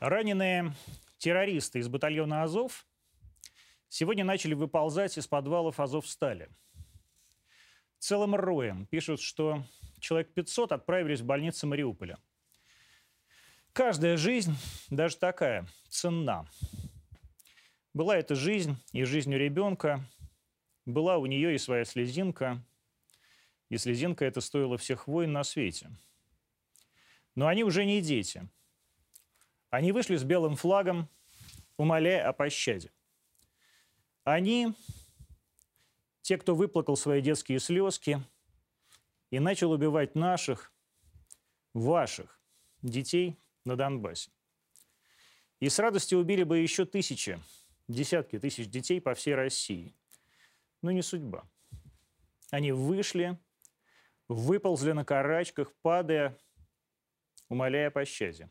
Раненые террористы из батальона «Азов» сегодня начали выползать из подвалов «Азовстали». Целым роем пишут, что человек 500 отправились в больницы Мариуполя. Каждая жизнь, даже такая, ценна. Была эта жизнь и жизнь у ребенка, была у нее и своя слезинка, и слезинка это стоила всех войн на свете. Но они уже не дети – они вышли с белым флагом, умоляя о пощаде. Они, те, кто выплакал свои детские слезки и начал убивать наших, ваших детей на Донбассе. И с радостью убили бы еще тысячи, десятки тысяч детей по всей России. Но не судьба. Они вышли, выползли на карачках, падая, умоляя пощаде.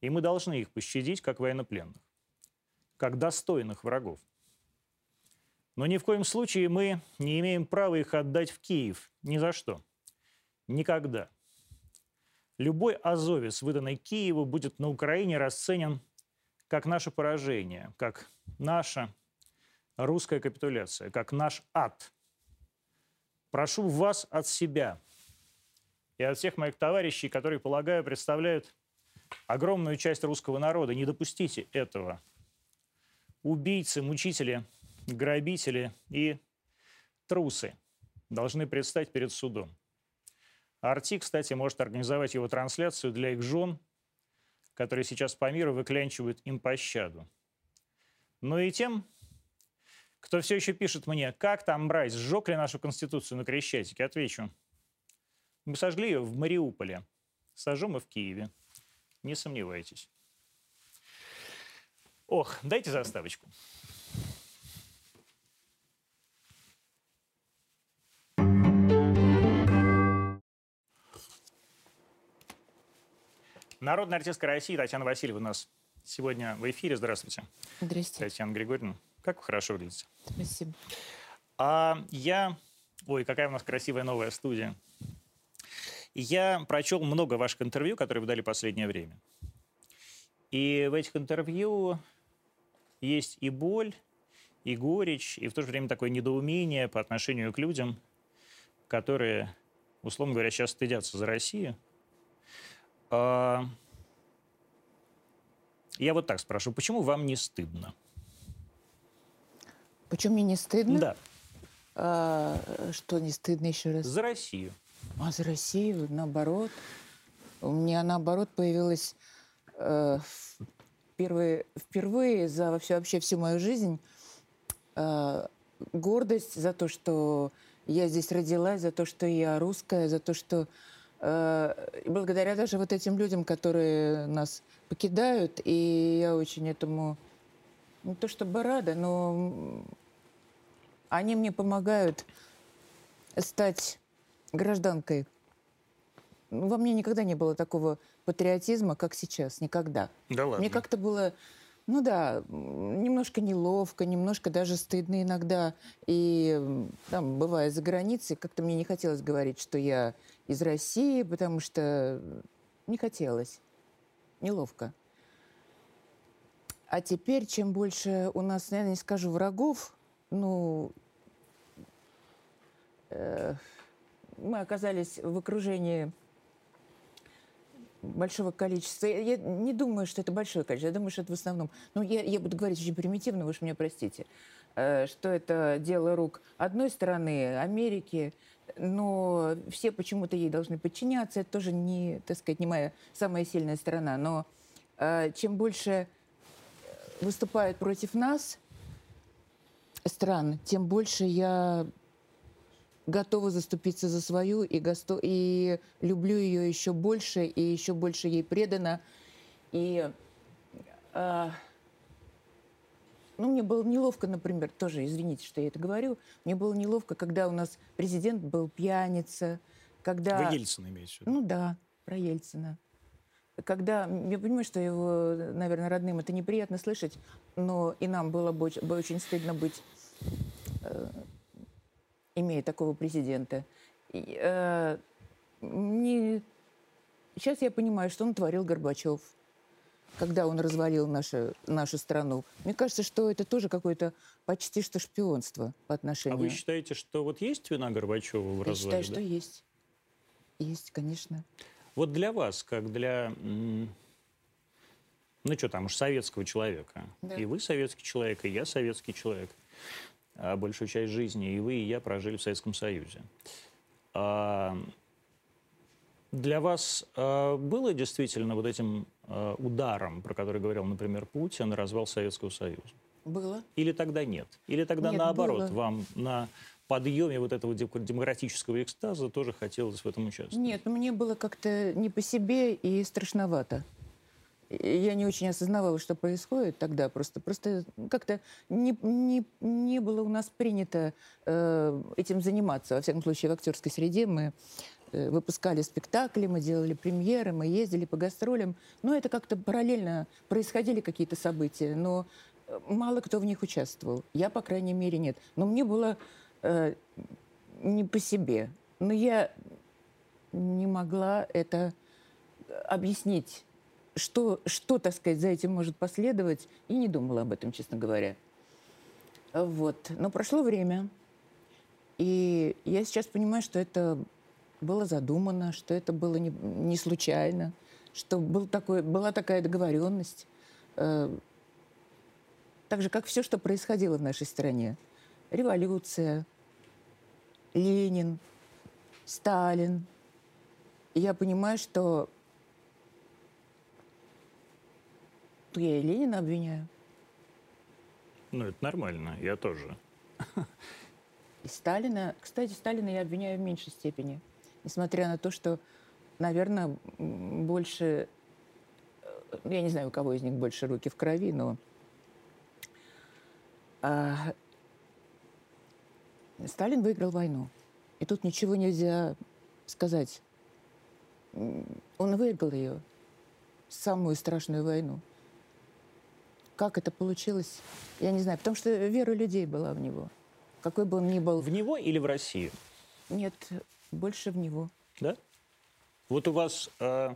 И мы должны их пощадить, как военнопленных, как достойных врагов. Но ни в коем случае мы не имеем права их отдать в Киев. Ни за что. Никогда. Любой азовец, выданный Киеву, будет на Украине расценен как наше поражение, как наша русская капитуляция, как наш ад. Прошу вас от себя и от всех моих товарищей, которые, полагаю, представляют огромную часть русского народа. Не допустите этого. Убийцы, мучители, грабители и трусы должны предстать перед судом. Арти, кстати, может организовать его трансляцию для их жен, которые сейчас по миру выклянчивают им пощаду. Но и тем, кто все еще пишет мне, как там брать, сжег ли нашу Конституцию на Крещатике, отвечу. Мы сожгли ее в Мариуполе, сожжем и в Киеве. Не сомневайтесь. Ох, дайте заставочку. Народная артистка России Татьяна Васильева у нас сегодня в эфире. Здравствуйте. Здравствуйте. Татьяна Григорьевна. Как вы хорошо выглядите. Спасибо. А я... Ой, какая у нас красивая новая студия. Я прочел много ваших интервью, которые вы дали в последнее время. И в этих интервью есть и боль, и горечь, и в то же время такое недоумение по отношению к людям, которые, условно говоря, сейчас стыдятся за Россию. А, я вот так спрашиваю, почему вам не стыдно? Почему мне не стыдно? Да. А, что не стыдно еще раз? За Россию. А за Россию, наоборот. У меня, наоборот, появилась э, впервые, впервые за вообще, вообще всю мою жизнь э, гордость за то, что я здесь родилась, за то, что я русская, за то, что э, благодаря даже вот этим людям, которые нас покидают, и я очень этому не то чтобы рада, но они мне помогают стать гражданкой. Во мне никогда не было такого патриотизма, как сейчас. Никогда. Да ладно? Мне как-то было, ну да, немножко неловко, немножко даже стыдно иногда. И там, бывая за границей, как-то мне не хотелось говорить, что я из России, потому что не хотелось. Неловко. А теперь, чем больше у нас, наверное, не скажу врагов, ну, э, мы оказались в окружении большого количества. Я не думаю, что это большое количество. Я думаю, что это в основном... Ну, я, я буду говорить очень примитивно, вы уж меня простите. Э, что это дело рук одной стороны, Америки, но все почему-то ей должны подчиняться. Это тоже не, так сказать, не моя самая сильная сторона. Но э, чем больше выступают против нас стран, тем больше я готова заступиться за свою и, госто... и люблю ее еще больше, и еще больше ей предана. И э, ну, мне было неловко, например, тоже, извините, что я это говорю, мне было неловко, когда у нас президент был пьяница, когда... Вы Ельцина имеете в виду? Ну да, про Ельцина. Когда, я понимаю, что его, наверное, родным это неприятно слышать, но и нам было бы очень стыдно быть э, имея такого президента. И, э, не... Сейчас я понимаю, что он творил Горбачев. когда он развалил нашу, нашу страну. Мне кажется, что это тоже какое-то почти что шпионство по отношению... А вы считаете, что вот есть вина Горбачева в Я развале? считаю, да? что есть. Есть, конечно. Вот для вас, как для, ну что там уж, советского человека, Да. и вы советский человек, и я советский человек, большую часть жизни и вы, и я прожили в Советском Союзе. А, для вас а, было действительно вот этим а, ударом, про который говорил, например, Путин, развал Советского Союза? Было. Или тогда нет? Или тогда Нет, наоборот, было. вам на подъеме вот этого дем- демократического экстаза тоже хотелось в этом участвовать? Нет, ну, мне было как-то не по себе и страшновато. Я не очень осознавала, что происходит тогда. Просто, просто как-то не, не, не было у нас принято э, этим заниматься. Во всяком случае, в актерской среде мы э, выпускали спектакли, мы делали премьеры, мы ездили по гастролям. Но это как-то параллельно происходили какие-то события, но э, мало кто в них участвовал. Я, по крайней мере, нет. Но мне было э, не по себе. Но я не могла это объяснить, что, что, так сказать, за этим может последовать, и не думала об этом, честно говоря. Вот. Но прошло время, и я сейчас понимаю, что это было задумано, что это было не, не случайно, что был такой, была такая договоренность. Э, так же, как все, что происходило в нашей стране. Революция, Ленин, Сталин. И я понимаю, что я и Ленина обвиняю, Ну, это нормально, я тоже. и Сталина. Кстати, Сталина я обвиняю в меньшей степени. Несмотря на то, что, наверное, больше... э, Я не знаю, у кого из них больше руки в крови, но... а, Сталин выиграл войну. И тут ничего нельзя сказать. Он выиграл ее, самую страшную войну. Как это получилось, я не знаю. Потому что вера людей была в него. Какой бы он ни был. В него или в Россию? Нет, больше в него. Да? Вот у вас э,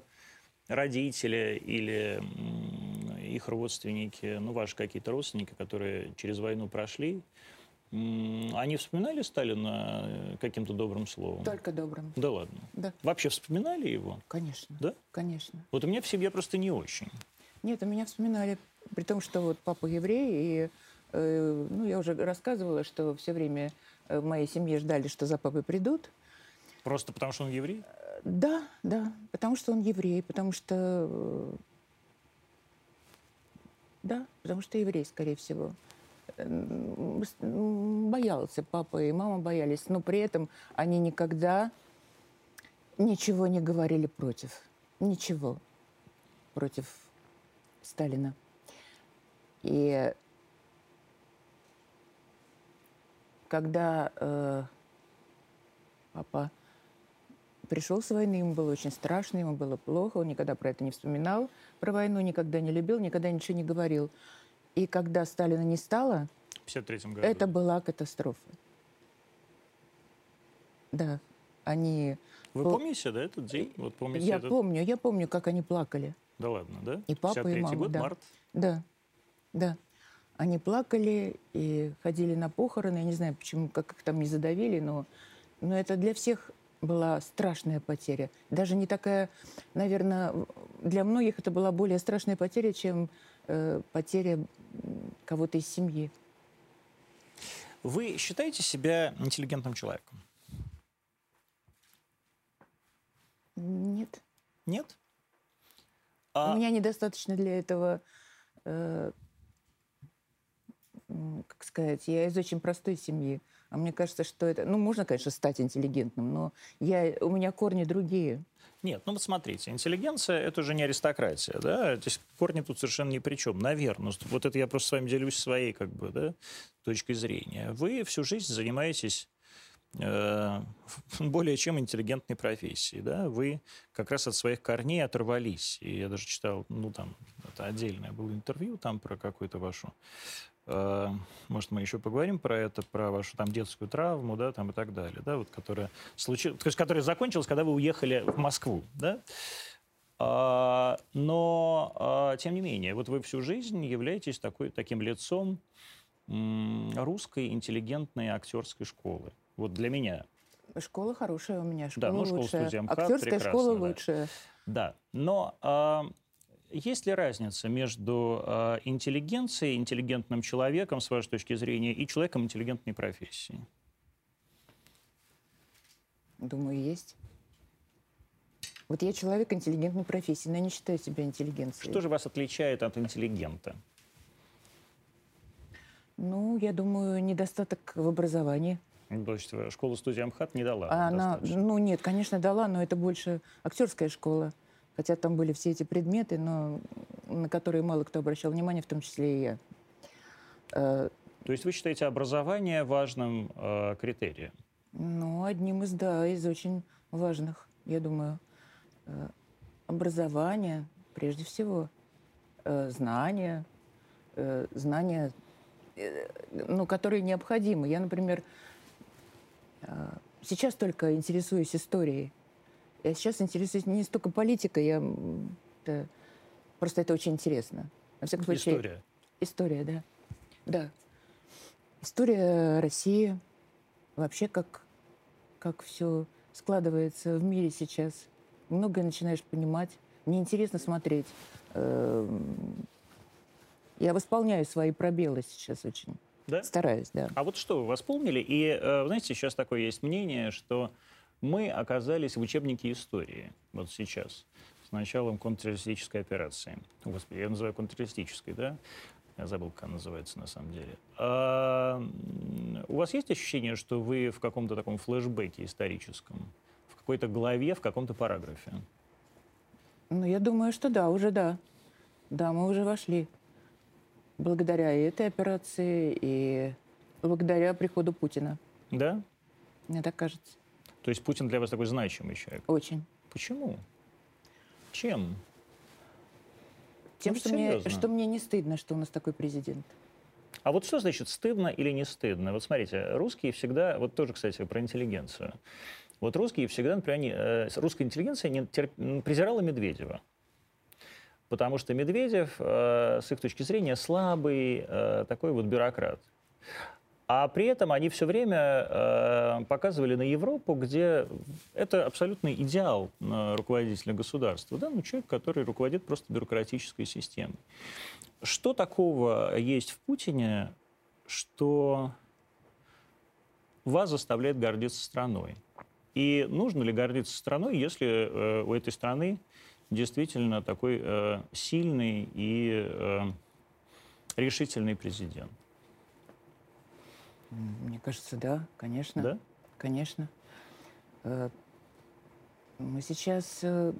родители или их родственники, ну, ваши какие-то родственники, которые через войну прошли, они вспоминали Сталина э, каким-то добрым словом? Только добрым. Да ладно. Да, Вообще вспоминали его? конечно. Да? Конечно. Вот у меня в семье просто не очень. Нет, у меня вспоминали, при том, что вот папа еврей, и э, ну, я уже рассказывала, что все время э, в моей семье ждали, что за папой придут. Просто потому, что он еврей? Э, Да, да, потому что он еврей, потому что... э, Да, потому что еврей, скорее всего. М, с- м, Боялся папа и мама боялись, но при этом они никогда ничего не говорили против. Ничего против Сталина. И когда э, папа пришел с войны, ему было очень страшно, ему было плохо, он никогда про это не вспоминал, про войну никогда не любил, никогда ничего не говорил. И когда Сталина не стало, В 53 году. это была катастрофа. Да, они... Вы помните, да, этот день? Вот помните я этот... помню, я помню, как они плакали. Да ладно, да? И папа, и 53-й мама, год, да. март. Да, да. Они плакали и ходили на похороны. Я не знаю, почему, как их там не задавили, но, но это для всех была страшная потеря. Даже не такая, наверное, для многих это была более страшная потеря, чем э, потеря кого-то из семьи. Вы считаете себя интеллигентным человеком? Нет. Нет? А У меня недостаточно для этого, э, как сказать, я из очень простой семьи. А мне кажется, что это... Ну, можно, конечно, стать интеллигентным, но я, у меня корни другие. Нет, ну вот смотрите, интеллигенция – это уже не аристократия, да, здесь корни тут совершенно ни при чем, наверное. Вот это я просто с вами делюсь своей, как бы, да, точкой зрения. Вы всю жизнь занимаетесь э, более чем интеллигентной профессией, да, вы как раз от своих корней оторвались. И я даже читал, ну, там, это отдельное было интервью там про какую-то вашу может, мы еще поговорим про это, про вашу там детскую травму, да, там и так далее, да, вот, которая случилась, то есть, которая закончилась, когда вы уехали в Москву, да? А, но, а, тем не менее, вот вы всю жизнь являетесь такой, таким лицом русской интеллигентной актерской школы. Вот для меня. Школа хорошая у меня, школа да, ну, школа студия Актерская школа да. лучшая. Да, но а, есть ли разница между а, интеллигенцией, интеллигентным человеком, с вашей точки зрения, и человеком интеллигентной профессии? Думаю, есть. Вот я человек интеллигентной профессии, но я не считаю себя интеллигенцией. Что же вас отличает от интеллигента? Ну, я думаю, недостаток в образовании. То есть э, школа студия МХАТ не дала? Она, ну нет, конечно, дала, но это больше актерская школа. Хотя там были все эти предметы, но на которые мало кто обращал внимание, в том числе и я. Э, то есть вы считаете образование важным э, критерием? Ну, одним из, да, из очень важных, я думаю. Э, образование, прежде всего, э, знания, э, знания, ну, которые необходимы. Я, например, сейчас только интересуюсь историей. Я сейчас интересуюсь не столько политикой, я да, просто это очень интересно. Во всяком случае, история. История, да. Да. История России, вообще как, как все складывается в мире сейчас многое начинаешь понимать. Мне интересно смотреть. Эм, я восполняю свои пробелы сейчас очень. Да? Стараюсь, да. А вот что, вы восполнили? И, э, знаете, сейчас такое есть мнение, что мы оказались в учебнике истории вот сейчас, с началом контртеррористической операции. Господи, я называю контртеррористической, да? Я забыл, как она называется на самом деле. А, у вас есть ощущение, что вы в каком-то таком флешбеке историческом? какой-то главе, в каком-то параграфе? Ну, я думаю, что да, уже да. Да, мы уже вошли. Благодаря этой операции и благодаря приходу Путина. Да? Мне так кажется. То есть Путин для вас такой значимый человек? Очень. Почему? Чем? Тем, ну, что, мне, что мне не стыдно, что у нас такой президент. А вот что значит стыдно или не стыдно? Вот смотрите, русские всегда, вот тоже, кстати, про интеллигенцию. Вот русские всегда, например, они, э, русская интеллигенция не терп, презирала Медведева. Потому что Медведев, э, с их точки зрения, слабый, э, такой вот бюрократ. А при этом они все время э, показывали на Европу, где это абсолютный идеал э, руководителя государства. Да? Ну, человек, который руководит просто бюрократической системой. Что такого есть в Путине, что вас заставляет гордиться страной? И нужно ли гордиться страной, если э, у этой страны действительно такой э, сильный и э, решительный президент? Мне кажется, да, конечно. Да? Конечно. Э, мы сейчас, э,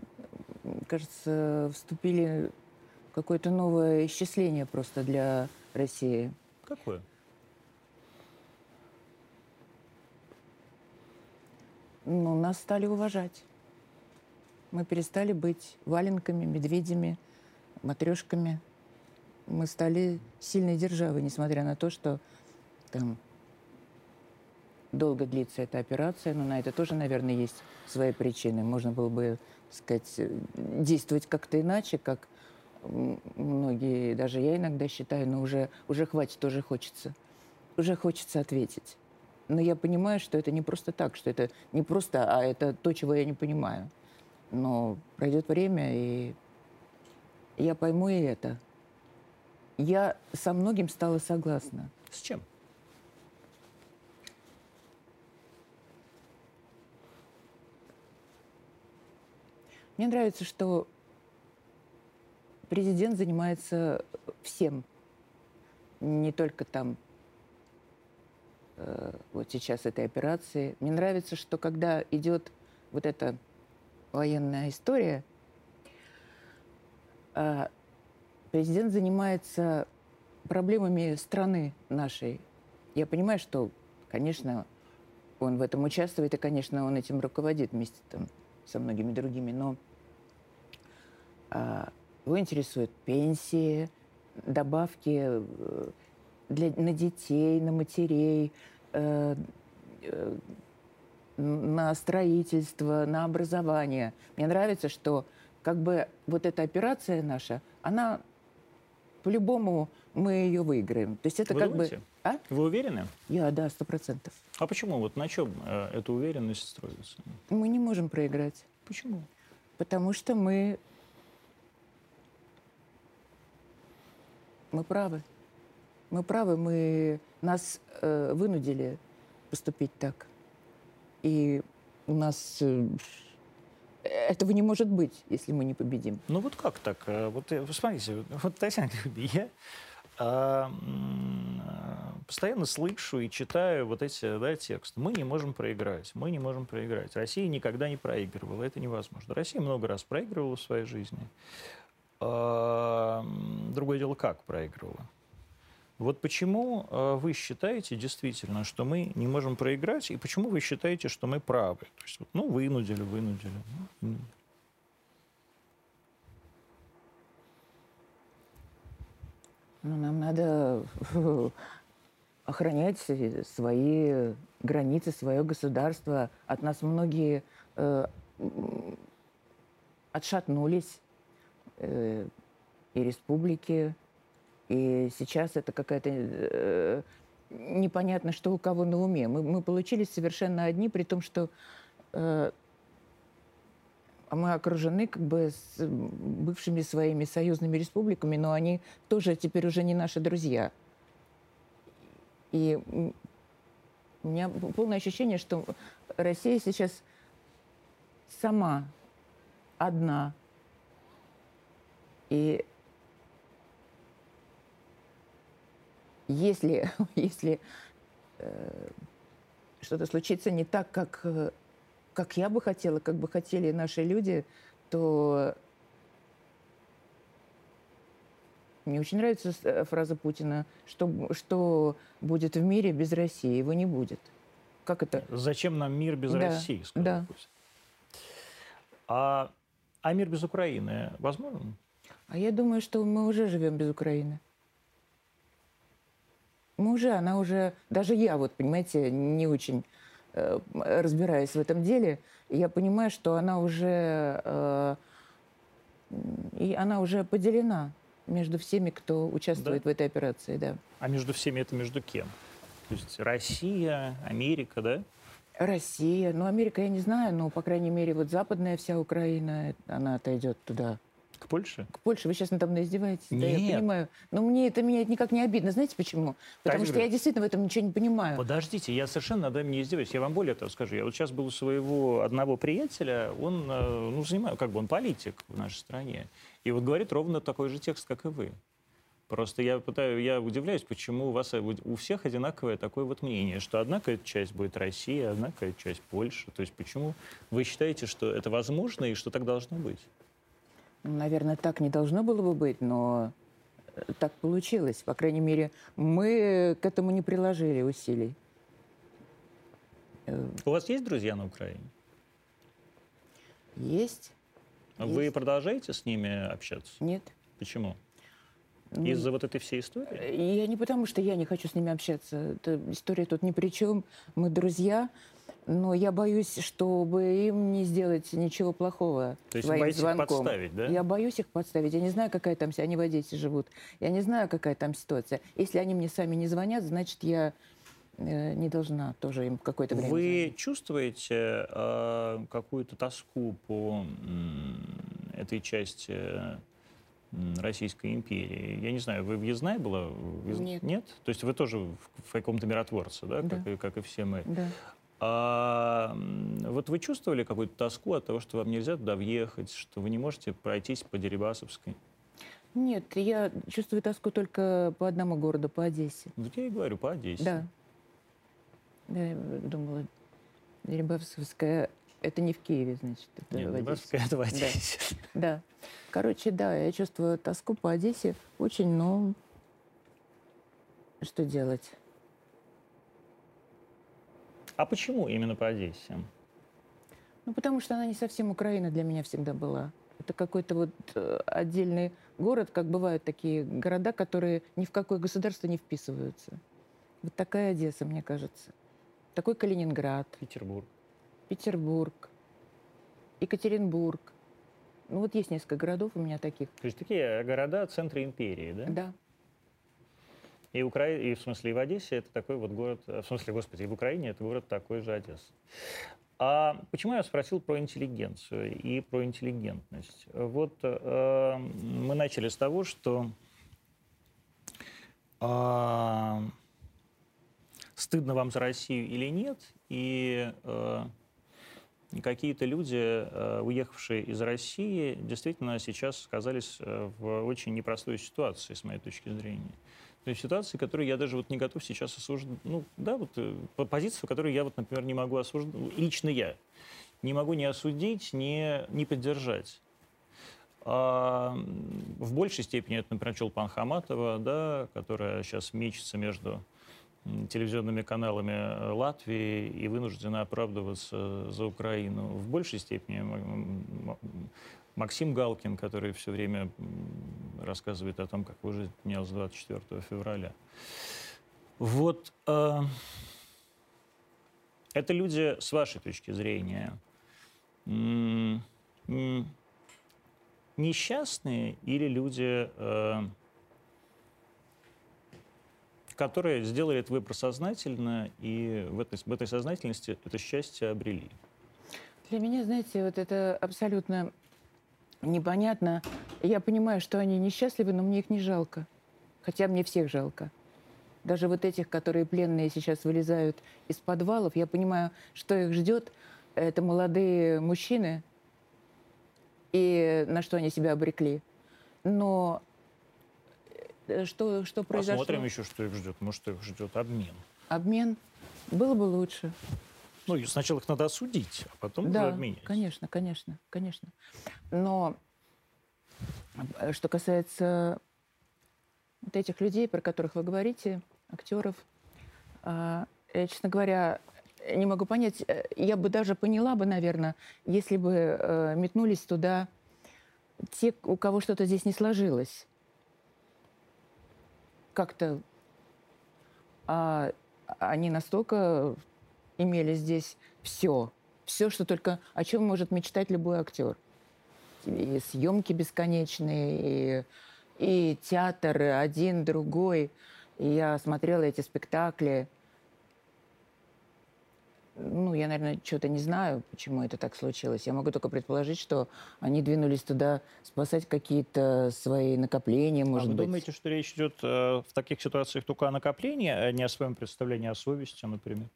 кажется, вступили в какое-то новое исчисление просто для России. Какое? ну, нас стали уважать. Мы перестали быть валенками, медведями, матрешками. Мы стали сильной державой, несмотря на то, что там долго длится эта операция, но на это тоже, наверное, есть свои причины. Можно было бы, сказать, действовать как-то иначе, как многие, даже я иногда считаю, но уже, уже хватит, уже хочется. Уже хочется ответить. Но я понимаю, что это не просто так, что это не просто, а это то, чего я не понимаю. Но пройдет время, и я пойму и это. Я со многим стала согласна. С чем? Мне нравится, что президент занимается всем. Не только там Э, вот сейчас этой операции. Мне нравится, что когда идет вот эта военная история, э, президент занимается проблемами страны нашей. Я понимаю, что, конечно, он в этом участвует, и, конечно, он этим руководит вместе там, со многими другими, но а, его интересуют пенсии, добавки э, для, на детей, на матерей, э, э, на строительство, на образование. Мне нравится, что как бы вот эта операция наша, она по-любому мы ее выиграем. То есть это Вы как думаете? бы... А? Вы уверены? Я, да, сто процентов. А почему? Вот на чем э, эта уверенность строится? Мы не можем проиграть, Почему? потому что мы... Мы правы. Мы правы, мы... Нас э, вынудили поступить так. И у нас... э, этого не может быть, если мы не победим. Ну вот как так? Э, Вот э, вы смотрите, вот Татьяна, я а, постоянно слышу и читаю вот эти да, тексты. Мы не можем проиграть, мы не можем проиграть. Россия никогда не проигрывала, это невозможно. Россия много раз проигрывала в своей жизни. А, Другое дело, как проигрывала. Вот почему э, вы считаете действительно, что мы не можем проиграть, и почему вы считаете, что мы правы? То есть, ну, вынудили, вынудили. Ну. Ну, нам надо охранять свои границы, свое государство. От нас многие э, отшатнулись. э, и республики. И сейчас это какая-то... э, непонятно, что у кого на уме. Мы, мы получились совершенно одни, при том, что э, мы окружены как бы с бывшими своими союзными республиками, но они тоже теперь уже не наши друзья. И у меня полное ощущение, что Россия сейчас сама одна. И если, если э, что-то случится не так, как, э, как я бы хотела, как бы хотели наши люди, то мне очень нравится э, фраза Путина, что, что будет в мире без России, его не будет. Как это? Зачем нам мир без Да, России, сказал да. Путин. А, а мир без Украины возможен? А я думаю, что мы уже живем без Украины. Мы уже, она уже, даже я, вот, понимаете, не очень э, разбираюсь в этом деле, я понимаю, что она уже, э, и она уже поделена между всеми, кто участвует Да? в этой операции, да. А между всеми это между кем? То есть Россия, Америка, да? Россия, ну, Америка я не знаю, но, по крайней мере, вот западная вся Украина, она отойдет туда. К Польше? К Польше вы сейчас надо мной издеваетесь? Да, Нет. я понимаю. Но мне это меня это никак не обидно. Знаете почему? Потому Татьяна что я действительно в этом ничего не понимаю. Подождите, я совершенно надо не издеваюсь. Я вам более того скажу. Я вот сейчас был у своего одного приятеля, он, э, ну, занимаю, как бы он политик в нашей стране. И вот говорит ровно такой же текст, как и вы. Просто я пытаю, я удивляюсь, почему у вас у всех одинаковое такое вот мнение, что одна какая-то часть будет Россия, одна какая-то часть Польша. То есть почему вы считаете, что это возможно и что так должно быть? Ну, Наверное, так не должно было бы быть, но э, так получилось. По крайней мере, мы к этому не приложили усилий. Э, У вас есть друзья на Украине? Есть? Вы Есть. продолжаете с ними общаться? Нет? Почему? Ну, Из-за вот этой всей истории? э, Я не потому, что я не хочу с ними общаться. Эта история тут ни при чем. Мы друзья. Но я боюсь, чтобы им не сделать ничего плохого То есть своим боитесь их звонком. подставить, да? Я боюсь их подставить. Я не знаю, какая там... Они в Одессе живут. Я не знаю, какая там ситуация. Если они мне сами не звонят, значит, я не должна тоже им какое-то время Вы чувствуете э, какую-то тоску по м, этой части м, Российской империи? Я не знаю, вы въездная была? Въезд- Нет. Нет? То есть вы тоже в, в каком-то миротворце, да, Да. Как, и, как и все мы. Да. А вот вы чувствовали какую-то тоску от того, что вам нельзя туда въехать, что вы не можете пройтись по Дерибасовской? Нет, я чувствую тоску только по одному городу, по Одессе. Вот я и говорю, по Одессе. Да. Да, я думала, Дерибасовская... Это не в Киеве, значит, это Нет, в Одессе. Это в Да. Одессе. Да. Короче, да, я чувствую тоску по Одессе очень, но что делать? А почему именно по Одессе? Ну, потому что она не совсем Украина для меня всегда была. Это какой-то вот э, отдельный город, как бывают такие города, которые ни в какое государство не вписываются. Вот такая Одесса, мне кажется. Такой Калининград, Петербург. Петербург, Екатеринбург. Ну вот есть несколько городов у меня таких. То есть такие города центра империи, да? Да. И, Укра... и в смысле и в Одессе это такой вот город, в смысле, господи, и в Украине это город такой же Одесса. А почему я спросил про интеллигенцию и про интеллигентность? Вот э, мы начали с того, что э, стыдно вам за Россию или нет, и э, какие-то люди, э, уехавшие из России, действительно сейчас оказались э, в очень непростой ситуации, с моей точки зрения. То есть ситуации, которые я даже вот не готов сейчас осуждать. Ну, да, вот э, позицию, которую я вот, например, не могу осуждать, лично я, не могу ни осудить, ни, ни поддержать. А в большей степени это, например, Чулпан Хаматова, да, которая сейчас мечется между телевизионными каналами э, Латвии и вынуждена оправдываться за Украину. В большей степени Максим Галкин, который все время рассказывает о том, как его жизнь менялась 24 февраля. Вот э, это люди, с вашей точки зрения, несчастные или люди, э, которые сделали это выбор сознательно и в этой, в этой сознательности это счастье обрели? Для меня, знаете, вот это абсолютно непонятно. Я понимаю, что они несчастливы, но мне их не жалко. Хотя мне всех жалко. Даже вот этих, которые пленные сейчас вылезают из подвалов, я понимаю, что их ждет. Это молодые мужчины, и на что они себя обрекли. Но что, что произошло? Посмотрим еще, что их ждет. Может, их ждет обмен. Обмен? Было бы лучше. Ну, сначала их надо осудить, а потом да, уже обменять. конечно, конечно, конечно. Но э, что касается вот этих людей, про которых вы говорите, актеров, а, я, честно говоря, не могу понять. Э, я бы даже поняла бы, наверное, если бы э, метнулись туда те, у кого что-то здесь не сложилось. Как-то а, они настолько имели здесь все. Все, что только о чем может мечтать любой актер. И съемки бесконечные, и, и театр один, другой. И я смотрела эти спектакли. Ну, я, наверное, что-то не знаю, почему это так случилось. Я могу только предположить, что они двинулись туда спасать какие-то свои накопления, может а вы быть. думаете, что речь идет э, в таких ситуациях только о накоплении, а не о своем представлении о совести, например?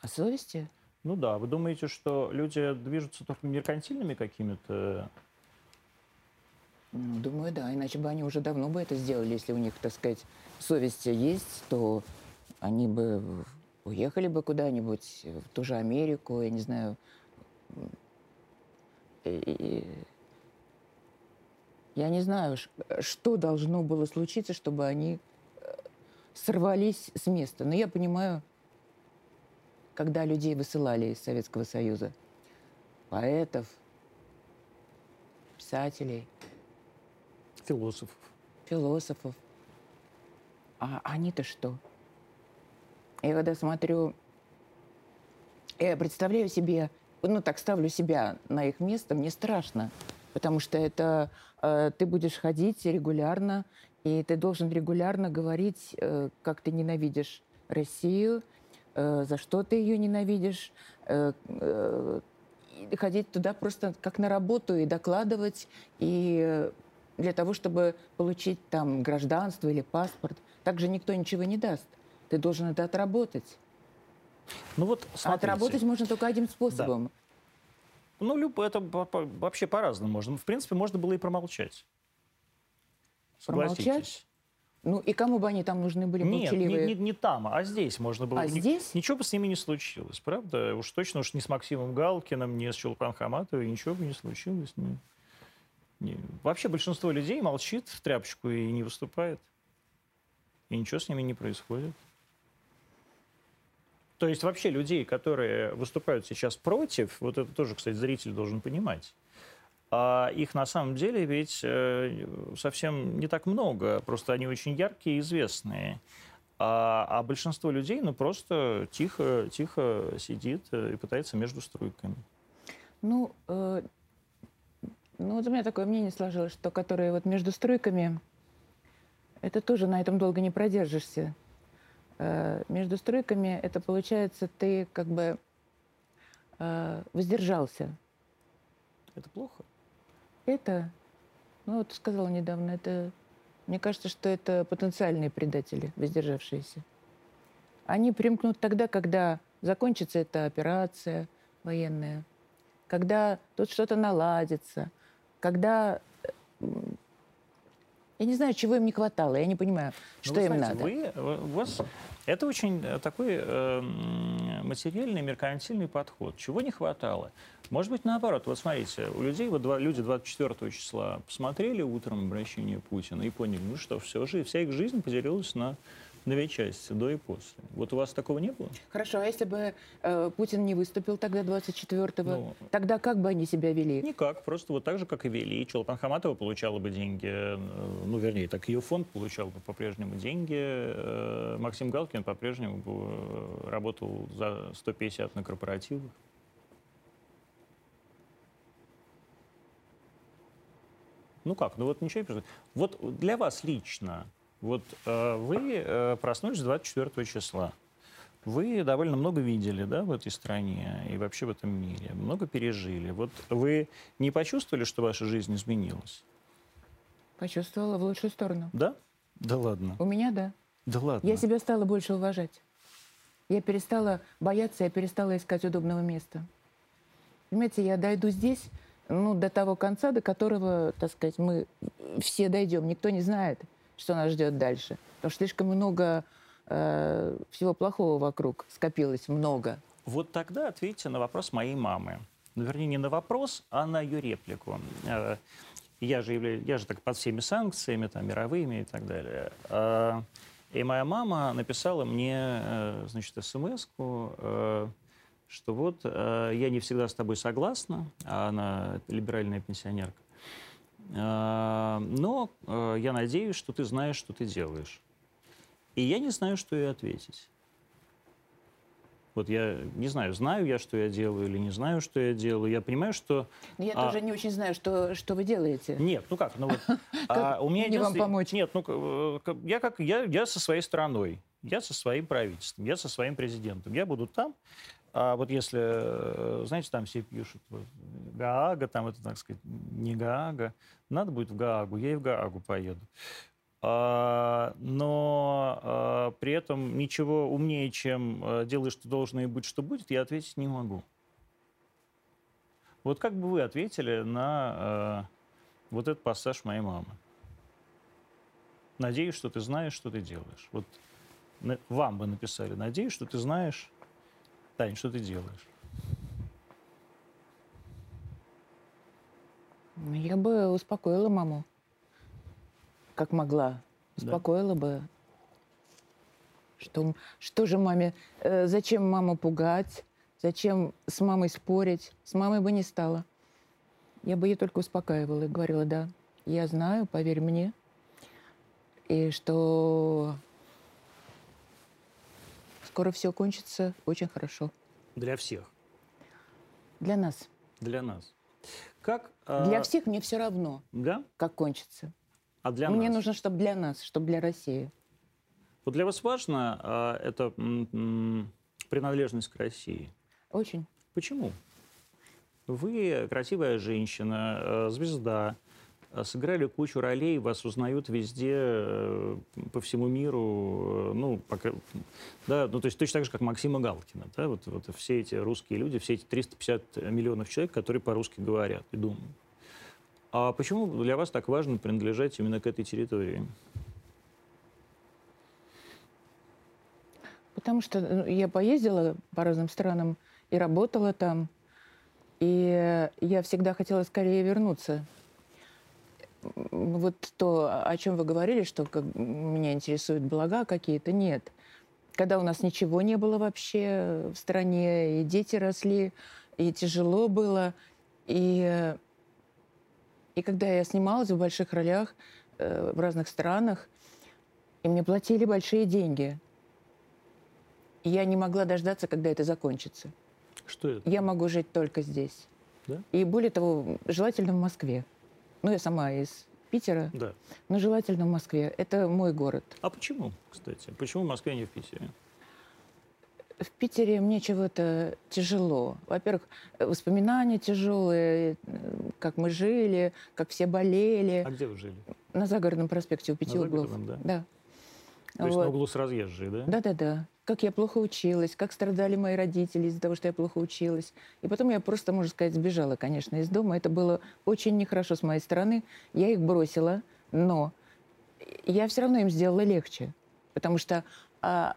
О совести? Ну да, вы думаете, что люди движутся только меркантильными какими-то? Ну, думаю, да. Иначе бы они уже давно бы это сделали. Если у них, так сказать, совесть есть, то они бы уехали бы куда-нибудь, в ту же Америку, я не знаю. И... Я не знаю, что должно было случиться, чтобы они э, сорвались с места. Но я понимаю, когда людей высылали из Советского Союза. Поэтов, писателей. Философов. Философов. А они-то что? Я когда смотрю, я представляю себе, ну так ставлю себя на их место, мне страшно, потому что это э, ты будешь ходить регулярно, и ты должен регулярно говорить, э, как ты ненавидишь Россию, Э, за что ты ее ненавидишь, э, э, ходить туда просто как на работу и докладывать, и для того, чтобы получить там гражданство или паспорт. Также никто ничего не даст. Ты должен это отработать. Ну вот, смотрите. Отработать можно только одним способом. Да. Ну, любо, это вообще по-разному можно. В принципе, можно было и промолчать. Промолчать? Ну и кому бы они там нужны были, Нет, не, не, не там, а здесь можно было. А Ни, здесь? Ничего бы с ними не случилось, правда? Уж точно уж не с Максимом Галкиным, не с Чулпан Хаматовой, ничего бы не случилось. Не, не. Вообще большинство людей молчит в тряпочку и не выступает. И ничего с ними не происходит. То есть вообще людей, которые выступают сейчас против, вот это тоже, кстати, зритель должен понимать. А их на самом деле ведь э, совсем не так много, просто они очень яркие и известные. А, а большинство людей, ну, просто тихо, тихо сидит э, и пытается между струйками. Ну, э, Ну, вот у меня такое мнение сложилось, что которые вот между стройками, это тоже на этом долго не продержишься. Э, между стройками это получается, ты как бы э, воздержался. Это плохо? Это, ну вот сказала недавно, это, мне кажется, что это потенциальные предатели, воздержавшиеся. Они примкнут тогда, когда закончится эта операция военная, когда тут что-то наладится, когда я не знаю, чего им не хватало, я не понимаю, ну, что им знаете, надо. Вы, у вас это очень э, такой э, материальный, меркантильный подход. Чего не хватало? Может быть, наоборот. Вот смотрите, у людей, вот два, люди 24 числа посмотрели утром обращение Путина и поняли, ну что, все же, вся их жизнь поделилась на две части, до и после. Вот у вас такого не было? Хорошо, а если бы э, Путин не выступил тогда 24-го, ну, тогда как бы они себя вели? Никак, просто вот так же, как и вели. Чулпан Хаматова получала бы деньги, э, ну, вернее, так ее фонд получал бы по-прежнему деньги. Э, Максим Галкин по-прежнему бы э, работал за 150 на корпоративах. Ну как, ну вот ничего не происходит. Вот для вас лично вот э, вы э, проснулись 24 числа. Вы довольно много видели да, в этой стране и вообще в этом мире. Много пережили. Вот вы не почувствовали, что ваша жизнь изменилась? Почувствовала в лучшую сторону. Да? Да ладно. У меня да. Да ладно. Я себя стала больше уважать. Я перестала бояться, я перестала искать удобного места. Понимаете, я дойду здесь, ну, до того конца, до которого, так сказать, мы все дойдем. Никто не знает что нас ждет дальше. Потому что слишком много э, всего плохого вокруг скопилось, много. Вот тогда ответьте на вопрос моей мамы. Ну, вернее, не на вопрос, а на ее реплику. Э, я же, являюсь, я же так под всеми санкциями, там, мировыми и так далее. Э, и моя мама написала мне, э, значит, смс что вот я не всегда с тобой согласна, а она либеральная пенсионерка. А, но э, я надеюсь, что ты знаешь, что ты делаешь. И я не знаю, что ей ответить. Вот я не знаю, знаю я, что я делаю или не знаю, что я делаю. Я понимаю, что... Я а... тоже не очень знаю, что, что вы делаете. Нет, ну как, ну вот... а, у меня мне вам помочь? Нет, ну я как, я, я со своей страной, я со своим правительством, я со своим президентом. Я буду там, а вот если, э, знаете, там все пишут, вот, Гаага, там это, так сказать, не Гаага, надо будет в Гаагу, я и в Гаагу поеду. А, но а, при этом ничего умнее, чем а, делай, что должно и быть, что будет, я ответить не могу. Вот как бы вы ответили на а, вот этот пассаж моей мамы? Надеюсь, что ты знаешь, что ты делаешь. Вот вам бы написали, надеюсь, что ты знаешь, Тань, что ты делаешь? Ну, я бы успокоила маму, как могла. Успокоила да. бы. Что, что же маме, э, зачем маму пугать, зачем с мамой спорить? С мамой бы не стала. Я бы ее только успокаивала и говорила, да, я знаю, поверь мне, и что скоро все кончится очень хорошо. Для всех? Для нас. Для нас. Как, для а... всех мне все равно, да? как кончится. А для мне нас? нужно, чтобы для нас, чтобы для России. Вот для вас важно а, это м- принадлежность к России? Очень. Почему? Вы красивая женщина, э, звезда, сыграли кучу ролей, вас узнают везде, э, по всему миру, э, ну, пока, да, ну, то есть точно так же, как Максима Галкина, да, вот, вот все эти русские люди, все эти 350 миллионов человек, которые по-русски говорят и думают. А почему для вас так важно принадлежать именно к этой территории? Потому что ну, я поездила по разным странам и работала там, и я всегда хотела скорее вернуться вот то, о чем вы говорили, что как, меня интересуют блага какие-то, нет. Когда у нас ничего не было вообще в стране, и дети росли, и тяжело было, и, и когда я снималась в больших ролях э, в разных странах, и мне платили большие деньги, и я не могла дождаться, когда это закончится. Что это? Я могу жить только здесь. Да? И более того, желательно в Москве. Ну, я сама из Питера, Да. но желательно в Москве. Это мой город. А почему, кстати? Почему в Москве, а не в Питере? В Питере мне чего-то тяжело. Во-первых, воспоминания тяжелые, как мы жили, как все болели. А где вы жили? На Загородном проспекте у пяти На углов. Загородном, Да. То есть Вот. на углу с разъезжей, да? Да-да-да. Как я плохо училась, как страдали мои родители из-за того, что я плохо училась. И потом я просто, можно сказать, сбежала, конечно, из дома. Это было очень нехорошо с моей стороны. Я их бросила, но я все равно им сделала легче. Потому что а,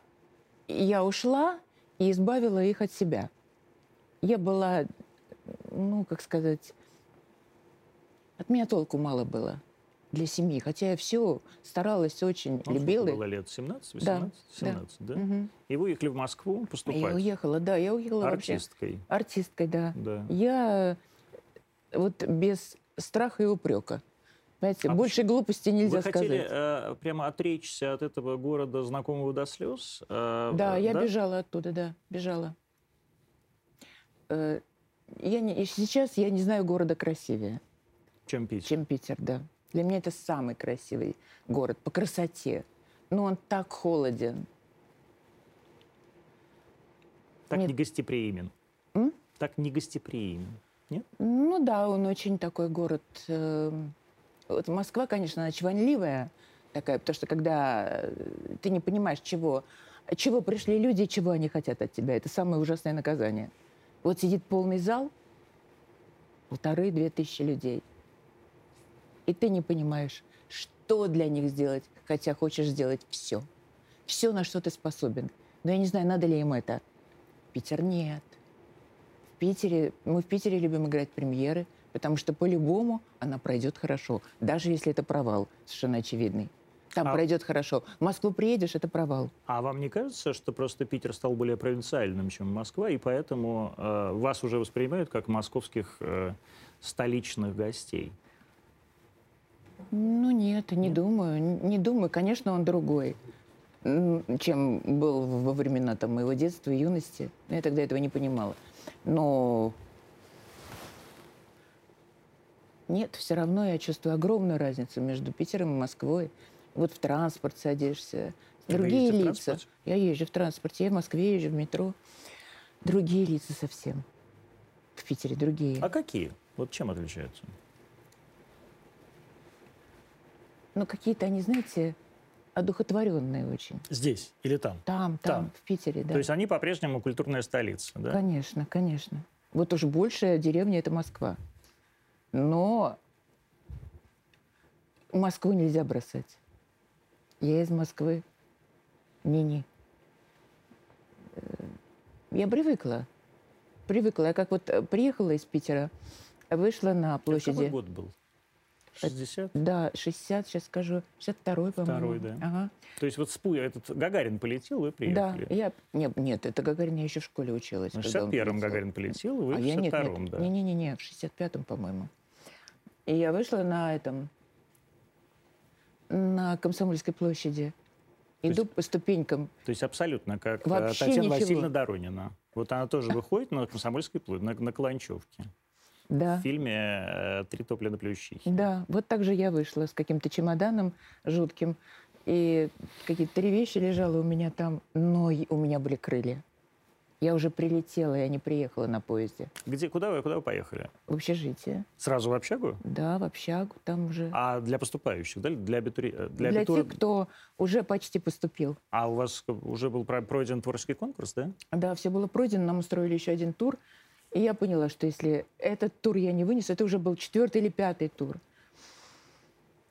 я ушла и избавила их от себя. Я была, ну, как сказать, от меня толку мало было для семьи. Хотя я все старалась очень, Ну, любила было лет? 17, 18? Да, 17, да? Мгм. И вы уехали в Москву поступать? Я уехала, да, я уехала вообще. Артисткой. Артисткой, да. Да. Я э, вот без страха и упрека. Знаете, А больше глупости нельзя Вы хотели сказать. э, прямо отречься от этого города, знакомого до слез? Э, Да, э, я бежала оттуда, да, бежала. Э, Я не, и сейчас я не знаю города красивее, Чем Питер? чем Питер, да. Для меня это самый красивый город по красоте. Но он так холоден. Так Нет. не гостеприимен. М? Так не гостеприимен. Нет? Ну да, он очень такой город. э, Вот Москва, конечно, она чванливая такая, потому что когда э, ты не понимаешь, чего, чего пришли люди, чего они хотят от тебя, это самое ужасное наказание. Вот сидит полный зал, полторы-две тысячи людей, и ты не понимаешь, что для них сделать, хотя хочешь сделать все. Все, на что ты способен. Но я не знаю, надо ли им это. Питер нет. В Питере, мы в Питере любим играть премьеры, потому что по-любому она пройдет хорошо, даже если это провал, совершенно очевидный. Там А- пройдет хорошо. В Москву приедешь, это провал. А вам не кажется, что просто Питер стал более провинциальным, чем Москва, и поэтому э, вас уже воспринимают как московских э, столичных гостей? Ну нет, не думаю, н- не думаю. Конечно, он другой, чем был во времена там, моего детства и юности. Но Я тогда этого не понимала. Но нет, все равно я чувствую огромную разницу между Питером и Москвой. Вот в транспорт садишься, другие лица. Я езжу в транспорте, я в Москве езжу в метро. Другие лица совсем. В Питере другие. А какие? Вот чем отличаются? Но какие-то они, знаете, одухотворенные очень. Здесь или там? Там, там, Там. в Питере, да. То есть они по-прежнему культурная столица, да? Конечно, конечно. Вот уж большая деревня – это Москва. Но Москву нельзя бросать. Я из Москвы. Не-не. Э, Я привыкла. Привыкла. Я как вот э, приехала из Питера, вышла на Это Какой площади. год был? 60? Да, 60, сейчас скажу, 62-й, по-моему. Второй, да. Ага. То есть вот спу... этот Гагарин полетел, вы Да, приехали. я... Нет, нет, это Гагарин, я еще в школе училась. Когда он 61-м полетел. Гагарин полетел, вы А в я нет, 62-м, нет. да. Не-не-не, в 65-м, по-моему. И я вышла на этом, на Комсомольской площади. То Иду по ступенькам. То есть абсолютно как э, Вообще Татьяна ничего. Васильевна Доронина. Вот она тоже выходит на Комсомольской площади, на, на Каланчевке. Да, В фильме э, «Три топля на плющихе». да. Вот так же я вышла с каким-то чемоданом жутким. И какие-то три вещи лежало у меня там. Но у меня были крылья. Я уже прилетела, я не приехала на поезде. Где, куда вы, куда вы поехали? В общежитие. Сразу в общагу? Да, в общагу там уже. А для поступающих, да? Для, абитури... э, Для, абитур- тех, кто уже почти поступил. А у вас уже был про- пройден творческий конкурс, да? Да, все было пройдено, нам устроили еще один тур. И я поняла, что если этот тур я не вынесу, это уже был четвертый или пятый тур.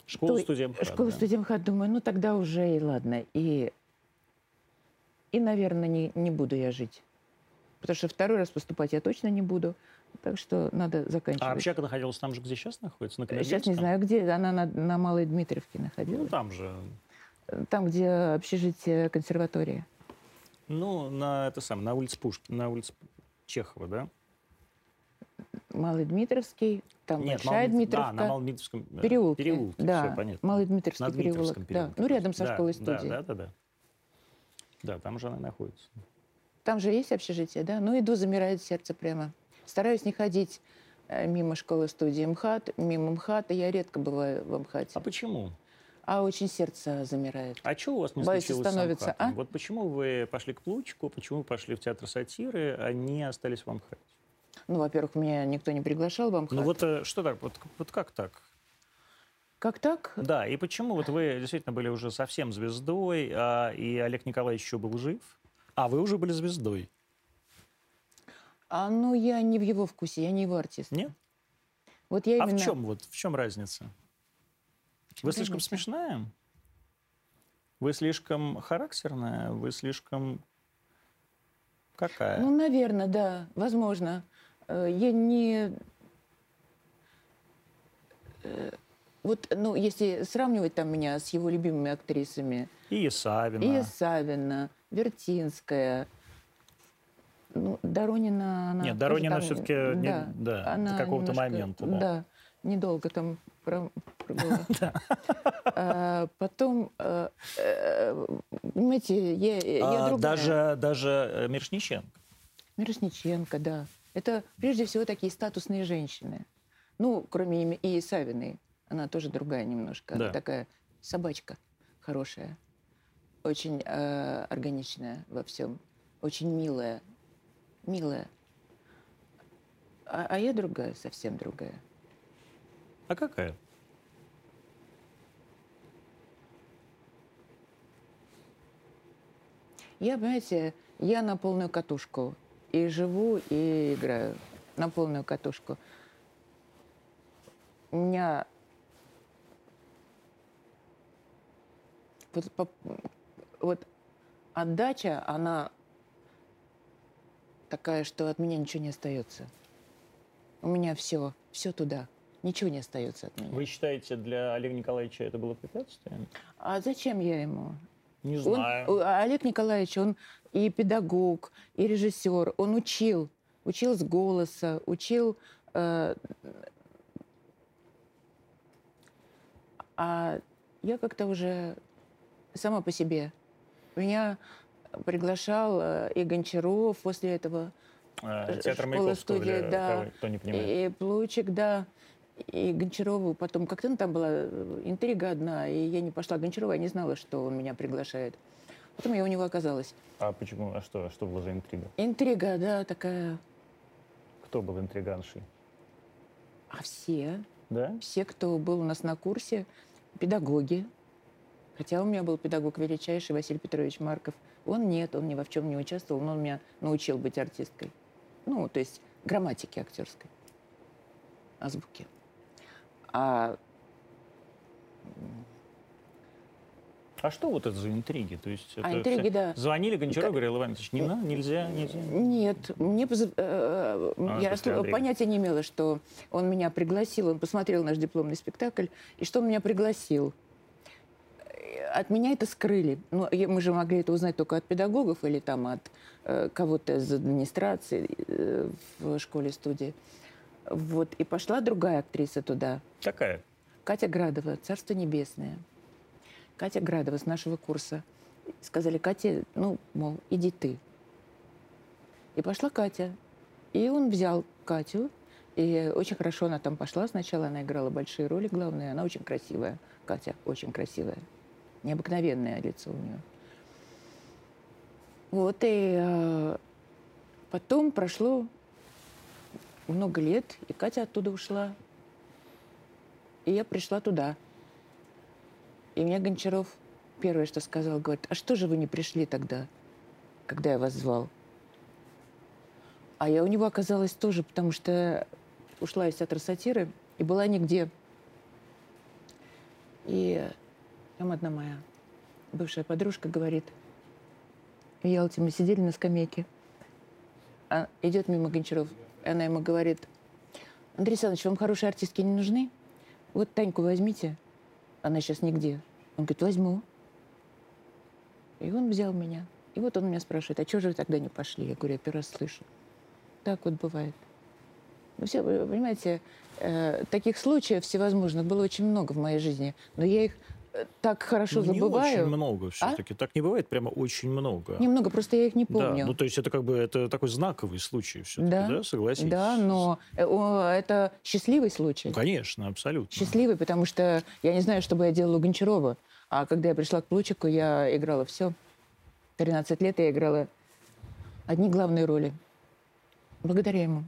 Школа То- студентов. Школа студентов, думаю, ну тогда уже и ладно. И, и наверное, не, не буду я жить. Потому что второй раз поступать я точно не буду. Так что надо А заканчивать. общага находилась там же, где сейчас находится? На Сейчас не знаю, где. Она на, на Малой Дмитриевке Ну, находилась. там же. Там, где общежитие консерватория. Ну, на, это сам, на улице Пушкина, на улице Чехова, да? Малый Дмитровский, там Нет, Большая Маломит- Дмитровка. Да, на Маломитровском э, переулке. переулке, да, все понятно. Малый Дмитровский На переулок. Дмитровском Да. переулке. Ну, рядом со Да, школой да, студии. Да, да, да. Да, там же она находится. Там же есть общежитие, да? Ну, иду, замирает сердце прямо. Стараюсь не ходить э, мимо школы-студии МХАТ, мимо МХАТа. Я редко бываю в МХАТе. А почему? А очень сердце замирает. А что у вас не Боюсь, случилось становится, с Амхатом? а? Вот почему вы пошли к Плучику, почему вы пошли в театр сатиры, а не остались в Амхате? Ну, во-первых, меня никто не приглашал в МХАТ. Ну вот э, что так, вот, вот как так? Как так? Да, и почему вот вы действительно были уже совсем звездой, а, и Олег Николаевич еще был жив, а вы уже были звездой? А ну, я не в его вкусе, я не его артист. Нет? Вот я А именно... в чем вот, в чем разница? Вы слишком разница? смешная? Вы слишком характерная? Вы слишком... Какая? Ну, наверное, да, возможно. Э, Я не... э, Вот, ну, если сравнивать там меня с его любимыми актрисами, и Исавина. и Савина, Вертинская, ну, Доронина, она... Нет, Доронина там, всё-таки не- да, до какого-то момента, да. Да, недолго там про- пробыла. А, Потом, э, понимаете, я, А, другая. даже, даже Мирошниченко. Мирошниченко, да. Это прежде всего такие статусные женщины. Ну, кроме и Савиной. Она тоже другая немножко. Она Да. такая собачка хорошая. Очень э, органичная во всем. Очень милая. Милая. А, а я другая, совсем другая. А какая? Я, понимаете, я на полную катушку. И живу, и играю. На полную катушку. У меня... Вот, отдача, она такая, что от меня ничего не остается. У меня все, все туда. Ничего не остается от меня. Вы считаете, для Олега Николаевича это было препятствием? А зачем я ему? Не Он- знаю. о, Олег Николаевич, он и педагог, и режиссер. Он учил, учил с голоса, учил. э, а я как-то уже сама по себе. Меня приглашал э, и Гончаров после этого, Э, Театр школа, студия, для да. кто не понимает. и Плучик, да, и Гончарову. Потом как-то ну, там была э, интрига одна, и я не пошла к Гончарову, я не знала, что он меня приглашает. Потом я у него оказалась. А почему? А что, что было за интрига? Интрига, да, такая. Кто был интриганшей? А все, Да? все, кто был у нас на курсе, педагоги. Хотя у меня был педагог величайший Василий Петрович Марков. Он нет, он ни во в чем не участвовал, но он меня научил быть артисткой. Ну, то есть грамматике актерской, азбуке. А А что вот это за интриги? То есть А интриги, все- да. Звонили Гончаров, Как- говорил, Иван Ильич, не надо, нельзя, нельзя. Нет, мне позв- э, А, я Андрея. понятия не имела, что он меня пригласил, он посмотрел наш дипломный спектакль, и что он меня пригласил. Э, От меня это скрыли. Ну, мы же могли это узнать только от педагогов или там от э, кого-то из администрации э, в школе-студии. Вот. И пошла другая актриса туда, Какая? Катя Градова, «Царство небесное». Катя Градова с нашего курса. Сказали, Катя, ну, мол, иди ты. И пошла Катя. И он взял Катю. И очень хорошо она там пошла. Сначала она играла большие роли главные. Она очень красивая. Катя очень красивая. Необыкновенное лицо у нее. Вот, и э, потом прошло много лет, и Катя оттуда ушла. И я пришла туда. И мне Гончаров первое, что сказал, говорит, а что же вы не пришли тогда, когда я вас звал? А я у него оказалась тоже, потому что ушла из театра сатиры и была нигде. И там одна моя бывшая подружка говорит, в Ялте мы сидели на скамейке, а идет мимо Гончаров, и она ему говорит, Андрей Александрович, вам хорошие артистки не нужны? Вот Таньку возьмите, она сейчас нигде. Он говорит, возьму. И он взял меня. И вот он меня спрашивает, а чего же вы тогда не пошли? Я говорю, я первый раз слышу. Так вот бывает. Ну, все, вы понимаете, э, таких случаев всевозможных было очень много в моей жизни, но я их так хорошо Ну, забываю. Не очень много все-таки. Так не бывает прямо очень много. Немного, просто я их не Да, помню. ну то есть это как бы это такой знаковый случай все-таки, Да. да, согласитесь? Да, но э, это счастливый случай. Ну, конечно, абсолютно. Счастливый, потому что я не знаю, что бы я делала у Гончарова. А когда я пришла к Плучику, я играла все. 13 лет я играла одни главные роли. Благодаря ему.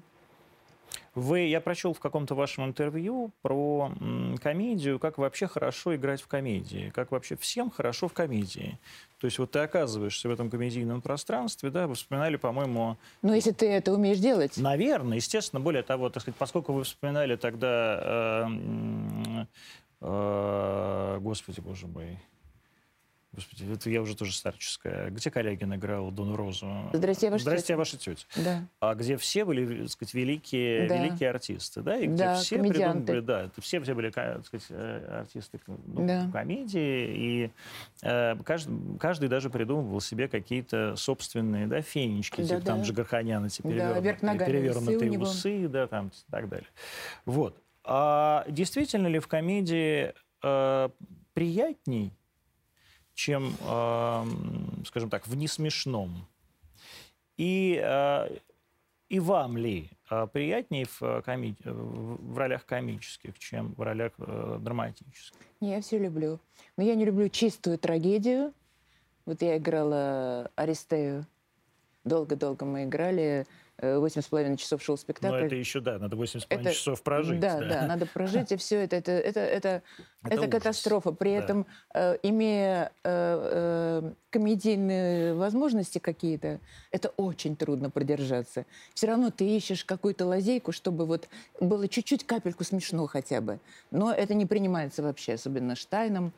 Вы, я прочел в каком-то вашем интервью про м, комедию, как вообще хорошо играть в комедии, как вообще всем хорошо в комедии. То есть вот ты оказываешься в этом комедийном пространстве, да, вы вспоминали, по-моему, Но если ты это умеешь делать, наверное, естественно, более того, так сказать, поскольку вы вспоминали тогда, э, господи, боже мой, господи, это я уже тоже старческая. Где Калягин играл Дону Розу? Здрасте, я ваша Здрасте, тетя. ваша тетя. да. а где все были, так сказать, великие, Да. великие артисты, да, и где Да, все комедианты. придумывали, да, это все, все были, так сказать, э, артисты ну, Да. комедии, и э, каждый, каждый даже придумывал себе какие-то собственные, да, фенечки, типа Да-да. там Джигарханян, эти Да, перевернутые, усы перевернутые него. усы, да, там, и так далее. Вот. А действительно ли в комедии э, приятней, чем, э, скажем так, в несмешном? И, э, и вам ли э, приятнее в, э, коми- в ролях комических, чем в ролях э, драматических? Не, я все люблю. Но я не люблю чистую трагедию. Вот я играла Аристею. Долго-долго мы играли. Э, Восемь с половиной часов шел Но спектакль. это еще, да, надо 8,5 Это- часов прожить. Да, да, надо прожить, и все это, это, это, это, Это это катастрофа. При Да. этом, э, имея э, э, комедийные возможности какие-то, это очень трудно продержаться. Все равно ты ищешь какую-то лазейку, чтобы вот было чуть-чуть капельку смешно хотя бы. Но это не принимается вообще, особенно Штайном.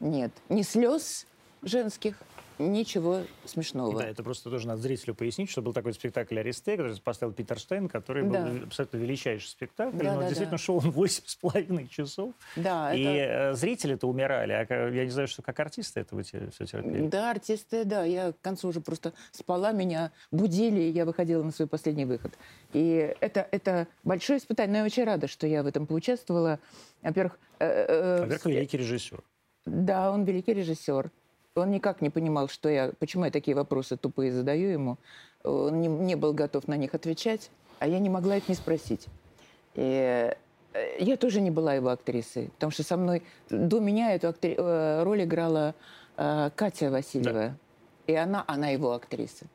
Нет, ни слез женских, ничего смешного. Да, это просто тоже надо зрителю пояснить, что был такой спектакль «Аристе», который поставил Питер Штейн, который Да. был абсолютно величайший спектакль, Да, но да, действительно да. шел он 8,5 часов. Да, И это- э, зрители-то умирали, а я не знаю, что как артисты это вы все терпели. Да, артисты, да. Я к концу уже просто спала, меня будили, я выходила на свой последний выход. И это, это большое испытание. Но я очень рада, что я в этом поучаствовала. Во-первых... э, э, Во-первых, великий режиссер. Да, он великий режиссер. Он никак не понимал, что я, почему я такие вопросы тупые задаю ему. Он не, не был готов на них отвечать, а я не могла их не спросить. И э, я тоже не была его актрисой, потому что со мной до меня эту актри- э, роль играла э, Катя Васильева, и она, она его актриса.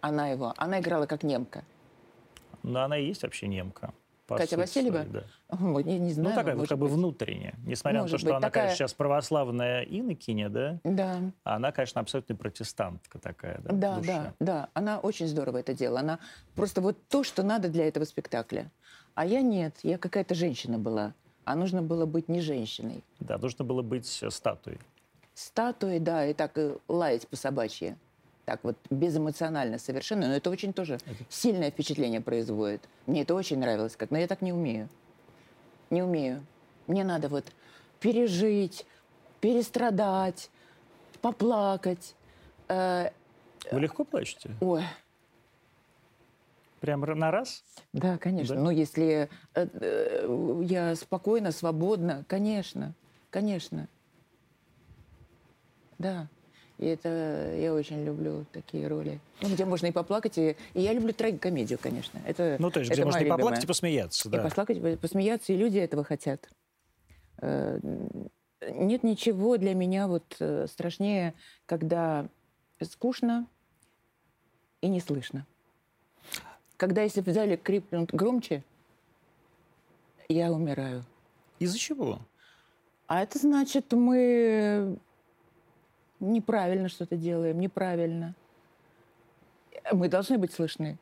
Она его, она играла как немка. Но она и есть вообще немка. По Катя Васильева? своей, да. Ой, Не, не знаю, ну, такая может как бы быть. внутренняя. Несмотря на Может то, что быть, она, такая- конечно, сейчас православная инокиня, да, Да. она, конечно, абсолютно протестантка такая, да, Да, душе. да, да. Она очень здорово это делала. Она просто вот то, что надо для этого спектакля. А я нет, я какая-то женщина была. А нужно было быть не женщиной. Да, нужно было быть э, статуей. Статуей, да, и так и лаять по собачьи. Так вот, безэмоционально совершенно. Но это очень тоже сильное впечатление производит. Мне это очень нравилось, как, но я так не умею. Не умею. Мне надо вот пережить, перестрадать, поплакать. Э, Вы легко плачете? ой, Прям на раз? Да, конечно. Да? Ну, если э, э, я спокойно, свободно, конечно, конечно. Да. И это я очень люблю такие роли. Ну, где можно и поплакать, и, и я люблю трагикомедию, конечно. Это, Ну, то есть, где можно и поплакать, любимая. и посмеяться, И да. поплакать, посмеяться, и люди этого хотят. Э, Нет ничего для меня вот э, страшнее, когда скучно и не слышно. Когда если в зале крикнут громче, я умираю. Из-за чего? А это значит, мы неправильно что-то делаем, неправильно. Мы должны быть слышны.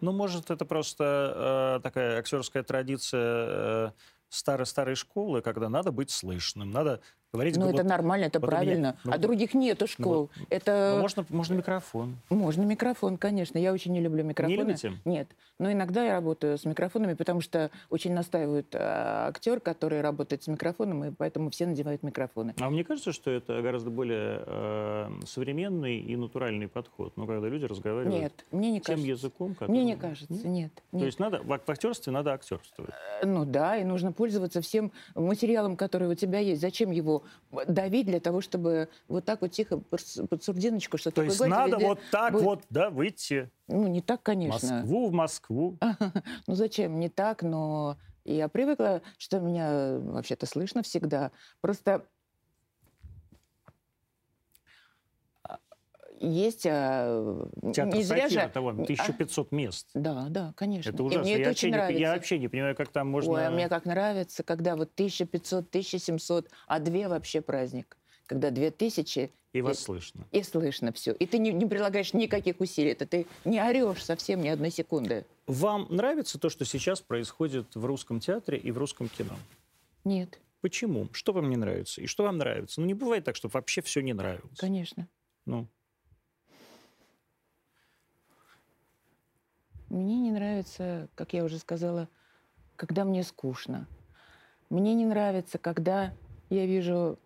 Ну, может, это просто э, такая актерская традиция э, старой-старой школы, когда надо быть слышным, надо Говорить Ну, это нормально, это вот у меня- правильно. ну, а других нету школ. это ну, можно, можно микрофон. можно микрофон, конечно. Я очень не люблю микрофоны. любите? Нет. Но иногда я работаю с микрофонами, потому что очень настаивает э, актер, который работает с микрофоном, и поэтому все надевают микрофоны. А мне кажется, что это гораздо более э, современный и натуральный подход. Ну, когда люди разговаривают Нет, мне не тем кажется. языком, который... Мне не кажется, нет. То нет. есть надо, в в актерстве надо актерствовать. Э, Ну да, и нужно пользоваться всем материалом, который у тебя есть. Зачем его давить для того, чтобы вот так вот тихо под сурдиночку что-то То есть выговорить, надо вот так будет- вот, да, выйти Ну, не так, конечно. Москву, в Москву. Ну зачем? Не так, но я привыкла, что меня вообще-то слышно всегда. Просто есть... а, Театр не зря же... того, а, 1500 мест. Да, да, конечно. Это И ужасно. мне это я, очень вообще не, нравится. я вообще не понимаю, как там можно... Ой, а мне как нравится, когда вот 1500, 1700, а две вообще праздник. Когда две тысячи, И вас слышно. и слышно все. И ты не, не прилагаешь никаких усилий. Это ты не орешь совсем ни одной секунды. Вам нравится то, что сейчас происходит в русском театре и в русском кино? Нет, Почему? Что вам не нравится? И что вам нравится? Ну, не бывает так, что вообще все не нравится. конечно. Ну, Мне не нравится, как я уже сказала, когда мне скучно. Мне не нравится, когда я вижу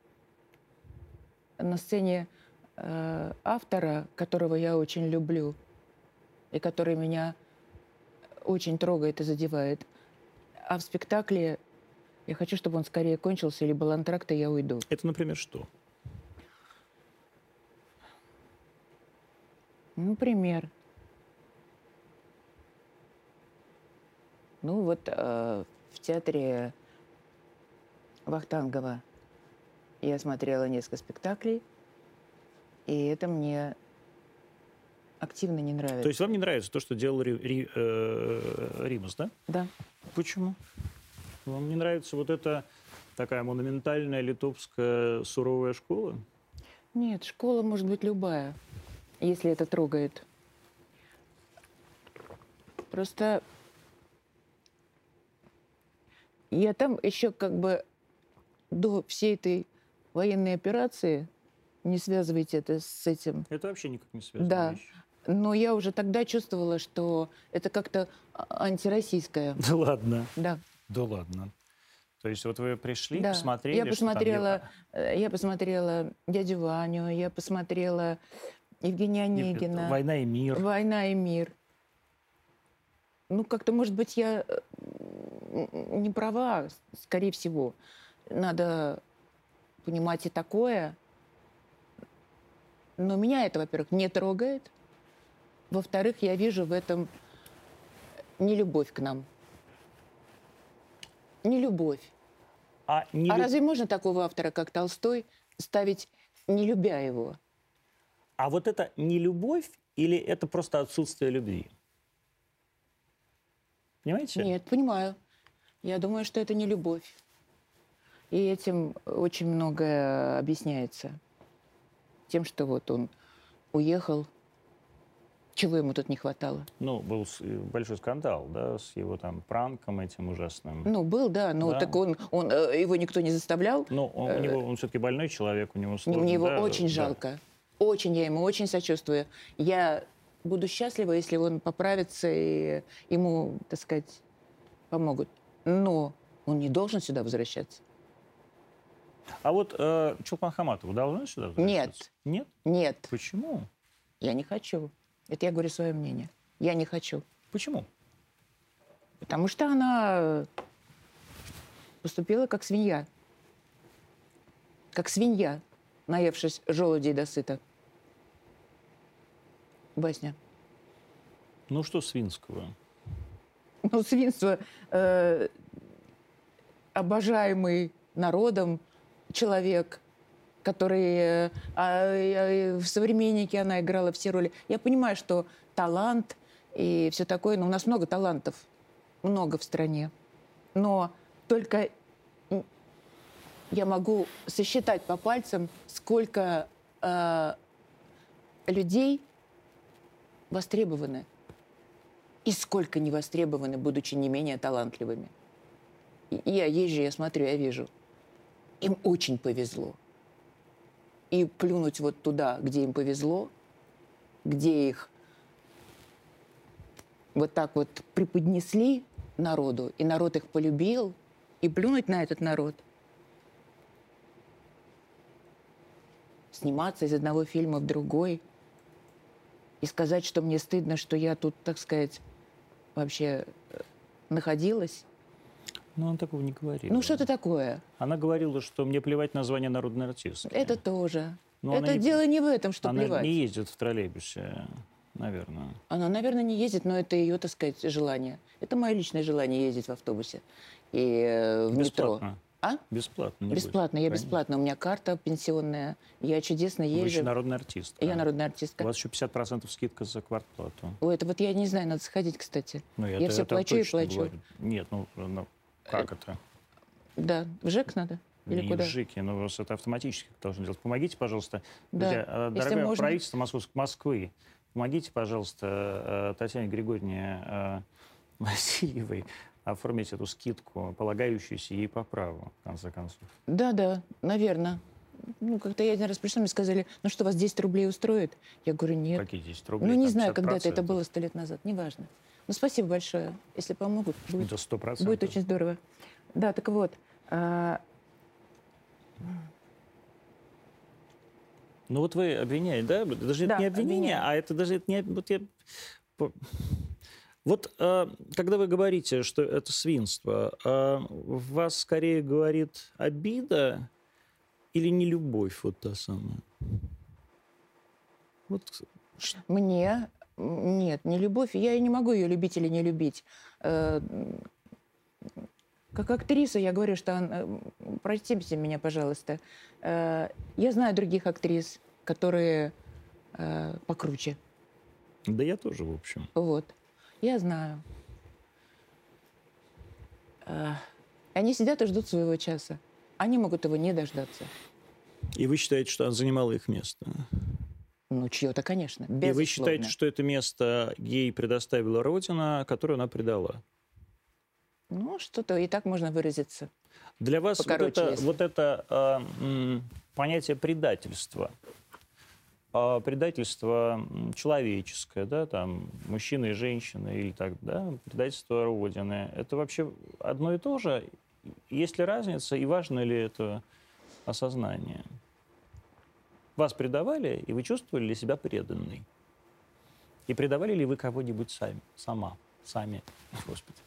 на сцене э, автора, которого я очень люблю, и который меня очень трогает и задевает. А в спектакле я хочу, чтобы он скорее кончился, или был антракт, и я уйду. это, например, что? Например. Ну вот э, в театре Вахтангова я смотрела несколько спектаклей, и это мне активно не нравится. То есть вам не нравится то, что делал Ри- Ри- э, Римас, да? Да. Почему? Вам не нравится вот эта такая монументальная литовская суровая школа? Нет, школа может быть любая, если это трогает. Просто я там еще как бы до всей этой военной операции, не связывайте это с этим, Это вообще никак не связано. Да. но я уже тогда чувствовала, что это как-то а- антироссийское. Да ладно. Да. Да ладно. То есть вот вы пришли, Да. посмотрели, Я что там посмотрела, э, я посмотрела дядю Ваню, я посмотрела Евгения Онегина. Война и мир. Война и мир. Ну, как-то, может быть, я э, не права, скорее всего. Надо понимать и такое. Но меня это, во-первых, не трогает. Во-вторых, я вижу в этом не любовь к нам. Не любовь. А, не А лю- разве можно такого автора, как Толстой, ставить, не любя его? а вот это не любовь или это просто отсутствие любви? Понимаете? Нет, понимаю. Я думаю, что это не любовь. И этим очень многое объясняется. Тем, что вот он уехал. Чего ему тут не хватало? Ну, был э, большой скандал, да, с его там пранком этим ужасным. Ну, был, да, но Да. так он, он, э, его никто не заставлял. Ну, он, у него, он все-таки больной человек, у него сложно. Мне его да, очень да. жалко. Очень, я ему очень сочувствую. Я буду счастлива, если он поправится и ему, так сказать, помогут. Но он не должен сюда возвращаться. А вот э, Чулпан Хаматову должны сюда возвращаться? Нет. Нет, Почему? я не хочу. Это я говорю свое мнение. Я не хочу. Почему? Потому что она поступила как свинья. Как свинья, наевшись желудей досыта. Басня. Ну, что свинского? Ну, свинство э, обожаемый народом человек, который э, э, в современнике она играла все роли. Я понимаю, что талант и все такое, но у нас много талантов, много в стране. Но только я могу сосчитать по пальцам, сколько э, людей востребованы и сколько не востребованы, будучи не менее талантливыми. Я езжу, я смотрю, я вижу. им очень повезло. И плюнуть вот туда, где им повезло, где их вот так вот преподнесли народу, и народ их полюбил, и плюнуть на этот народ. Сниматься из одного фильма в другой и сказать, что мне стыдно, что я тут, так сказать, вообще э, находилась. Ну, она такого не говорила. Ну, что-то такое. Она говорила, что мне плевать на звание народной артистки. Это тоже. Но она Это не- дело не в этом, что она плевать. не ездит в троллейбусе, наверное. Она, наверное, не ездит, но это ее, так сказать, желание. Это мое личное желание ездить в автобусе и э, в метро. Бесплатно. А? Бесплатно. Бесплатно, я Конечно. бесплатно. У меня карта пенсионная. Я чудесно Вы еще езжу. народный артист. Я народная артистка. У вас еще 50% скидка за квартплату. Ой, это вот я не знаю, надо сходить, кстати. Ну, Я это- всё это плачу и плачу. говорю. Нет, ну, ну, как это? Да, в ЖЭК надо? Или не куда? в ЖИКе, но у вас это автоматически должно делать. Помогите, пожалуйста. Да, Друзья, э, если дорогое можно. правительство Москвы, помогите, пожалуйста, э, Татьяне Григорьевне э, Васильевой оформить эту скидку, полагающуюся ей по праву, в конце концов. Да, да, наверное. Ну, как-то я один раз пришла, мне сказали, ну что, вас 10 рублей устроит? Я говорю, нет. Какие 10 рублей? Ну, не там знаю, когда-то 50%. это было сто лет назад, неважно. Ну, спасибо большое. Если помогут, будет, Это 100%. будет очень здорово. Да, так вот. а, Ну вот вы обвиняете, да? Даже Да, это не обвинение, обвиняю. а это даже это не... Вот, я... вот э, когда вы говорите, что это свинство, э, вас скорее говорит обида или не любовь вот та самая? Вот Мне нет, не любовь. Я и не могу ее любить или не любить. Э, Как актриса я говорю, что простите меня, пожалуйста. Э, Я знаю других актрис, которые э, покруче. да я тоже, в общем. Вот. Я знаю. Э, Они сидят и ждут своего часа. Они могут его не дождаться. И вы считаете, что она занимала их место? Ну, чье-то, конечно. И вы безусловно. считаете, что это место ей предоставила Родина, которую она предала? Ну, что-то и так можно выразиться. Для вас вот Покороче, это, если. вот это м, понятие предательства, а, предательство человеческое, да, там, мужчины и женщины, или так, да, предательство Родины, это вообще одно и то же? Есть ли разница и важно ли это осознание? Вас предавали, и вы чувствовали ли себя преданной? И предавали ли вы кого-нибудь сами, сама, сами, Господи?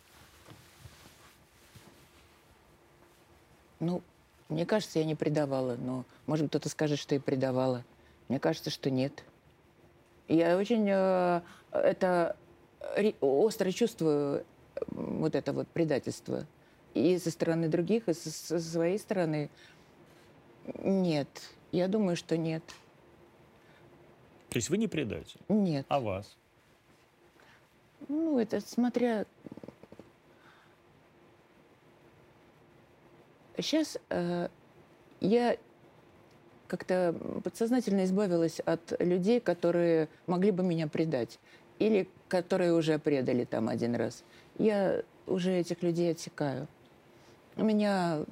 Ну, мне кажется, я не предавала, но, может, кто-то скажет, что и предавала. Мне кажется, что нет. Я очень э, это остро чувствую, э, вот это вот предательство. И со стороны других, и со, со своей стороны. Нет. Я думаю, что нет. То есть вы не предатель, Нет. а вас? Ну, это смотря... Сейчас я как-то подсознательно избавилась от людей, которые могли бы меня предать. Или которые уже предали там один раз. Я уже этих людей отсекаю. У меня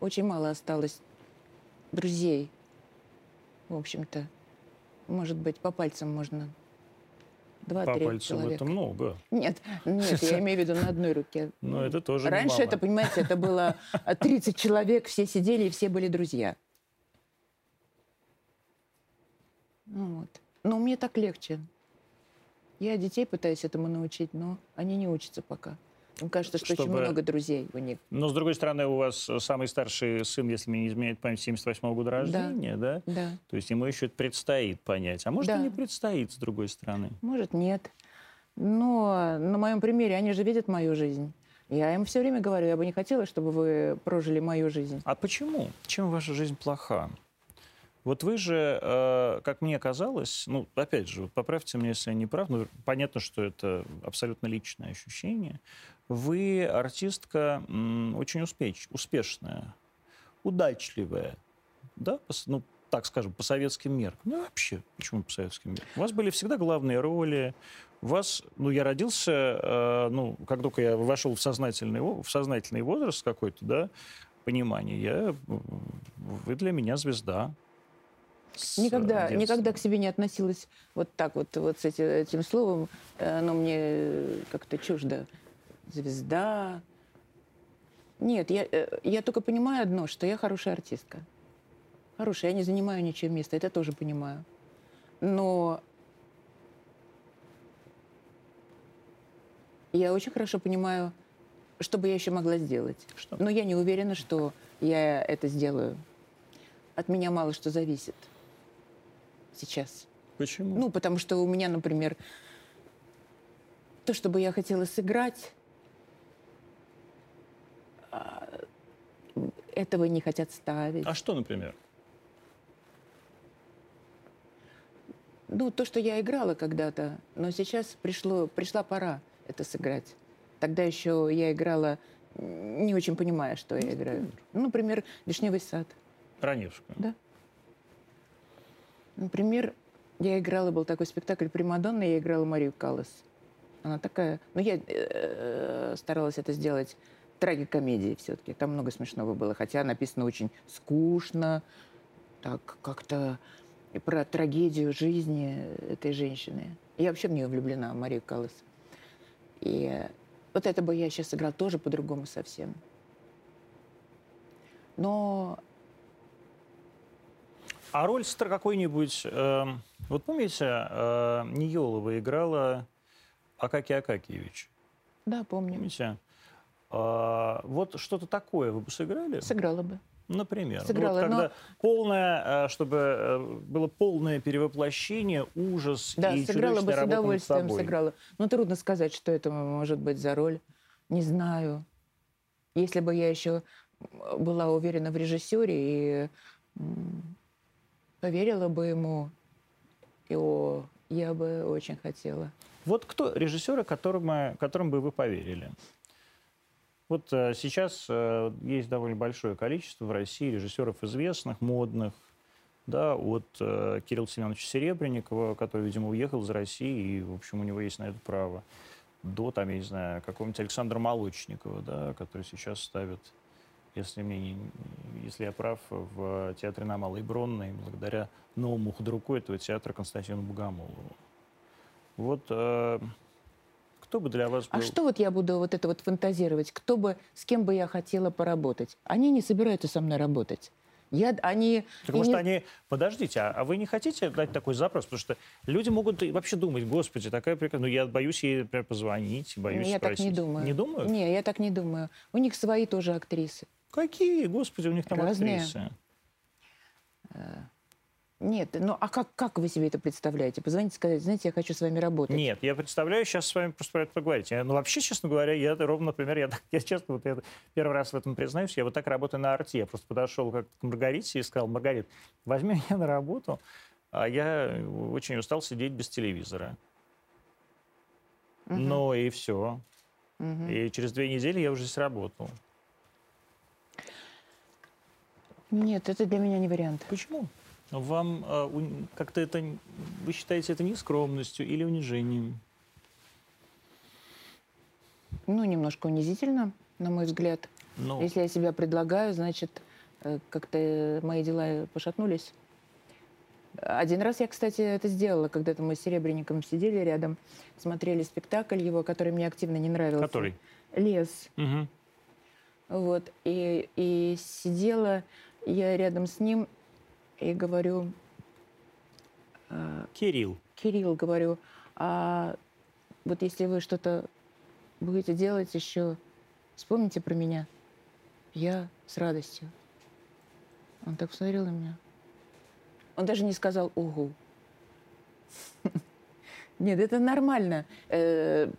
очень мало осталось друзей. В общем-то, может быть, по пальцам можно. По Два-три пальцам человека. это много. Нет, нет, я имею в виду на одной руке. Но это тоже Раньше это, понимаете, это было а, 30 человек, все сидели и все были друзья. Ну вот. Но мне так легче. Я детей пытаюсь этому научить, но они не учатся пока. Им кажется, что очень Чтобы- много друзей у них. Но, с другой стороны, у вас э, самый старший сын, если мне не изменяет память, 78 года рождения, да? Да. То есть ему еще это предстоит понять. А может, Да. и не предстоит, с другой стороны. Может, нет. Но на моем примере они же видят мою жизнь. Я им все время говорю, я бы не хотела, чтобы вы прожили мою жизнь. А почему? Чем ваша жизнь плоха? Вот вы же, э, как мне казалось, ну, опять же, поправьте меня, если я не прав, но понятно, что это абсолютно личное ощущение. Вы артистка очень успеч, успешная, удачливая, да, ну, так скажем, по советским меркам. Ну, вообще, почему по советским меркам? У вас были всегда главные роли, вас, ну, я родился, э, ну, как только я вошел в сознательный, в сознательный возраст какой-то, да, понимании. Я, вы для меня звезда. С никогда, никогда к себе не относилась вот так вот, вот с этим, словом. Оно мне как-то чуждо. Звезда. Нет, я, э, я только понимаю одно, что я хорошая артистка. Хорошая, я не занимаю ничего места, это тоже понимаю. Но я очень хорошо понимаю, что бы я еще могла сделать. Что? Но я не уверена, что я это сделаю. От меня мало что зависит сейчас. Почему? Ну, потому что у меня, например, то, что бы я хотела сыграть, а, этого не хотят ставить. А что, например? Ну, то, что я играла когда-то, но сейчас пришло, пришла пора это сыграть. Тогда еще я играла, не очень понимая, что я играю. Ну, например, «Вишневый сад». Раневскую? Да. Например, я играла, был такой спектакль «Примадонна», я играла Марию Каллас. Она такая... Ну, я э, старалась это сделать трагикомедией все-таки. Там много смешного было, хотя написано очень скучно, так как-то про трагедию жизни этой женщины. Я вообще в нее влюблена, Марию Каллас. И вот это бы я сейчас сыграл тоже по-другому совсем. Но... А роль какой-нибудь... Э, вот помните, э, Ниелова играла Акаки Акакиевич? Да, помню. Помните? Э, вот что-то такое вы бы сыграли? Сыграла бы. Например. Сыграла, вот когда но... полное, э, чтобы э, было полное перевоплощение, ужас да, и сыграла бы с удовольствием сыграла. Но трудно сказать, что это может быть за роль. Не знаю. Если бы я еще была уверена в режиссере и поверила бы ему, и о, я бы очень хотела. Вот кто режиссеры, которым, которым бы вы поверили? Вот э, сейчас э, есть довольно большое количество в России режиссеров известных, модных, да, от э, Кирилла Семеновича Серебренникова, который, видимо, уехал из России, и, в общем, у него есть на это право, до, там, я не знаю, какого-нибудь Александра Молочникова, да, который сейчас ставит, если, мне не, если я прав, в театре на Малой Бронной, благодаря новому худруку этого театра Константину Богомолову. Вот э, кто бы для вас а был? А что вот я буду вот это вот фантазировать? Кто бы, с кем бы я хотела поработать? Они не собираются со мной работать. Я, они, так может, не... они... Подождите, а, а вы не хотите дать такой запрос? Потому что люди могут вообще думать, господи, такая прекрасная... Ну, я боюсь ей, например, позвонить, боюсь Я спросить. так не думаю. Не думаю? Не, я так не думаю. У них свои тоже актрисы. Какие? Господи, у них там Разные. актрисы. Нет, ну а как, как вы себе это представляете? Позвоните, сказать, знаете, я хочу с вами работать. Нет, я представляю сейчас с вами просто про это поговорить. Ну вообще, честно говоря, я ровно, например, я, я честно, вот я первый раз в этом признаюсь, я вот так работаю на арте. Я просто подошел как к Маргарите и сказал, Маргарит, возьми меня на работу, а я очень устал сидеть без телевизора. Угу. Ну и все. Угу. И через две недели я уже здесь работал. Нет, это для меня не вариант. Почему? Вам э, как-то это, вы считаете это не скромностью или унижением? Ну, немножко унизительно, на мой взгляд. Но... Если я себя предлагаю, значит, э, как-то мои дела пошатнулись. Один раз я, кстати, это сделала, когда-то мы с Серебренником сидели рядом, смотрели спектакль его, который мне активно не нравился. Который? «Лес». Угу. Вот, и, и сидела я рядом с ним, и говорю... Э, Кирилл. Кирилл, говорю, а вот если вы что-то будете делать еще, вспомните про меня. Я с радостью. Он так посмотрел на меня. Он даже не сказал «Угу». Нет, это нормально. Э,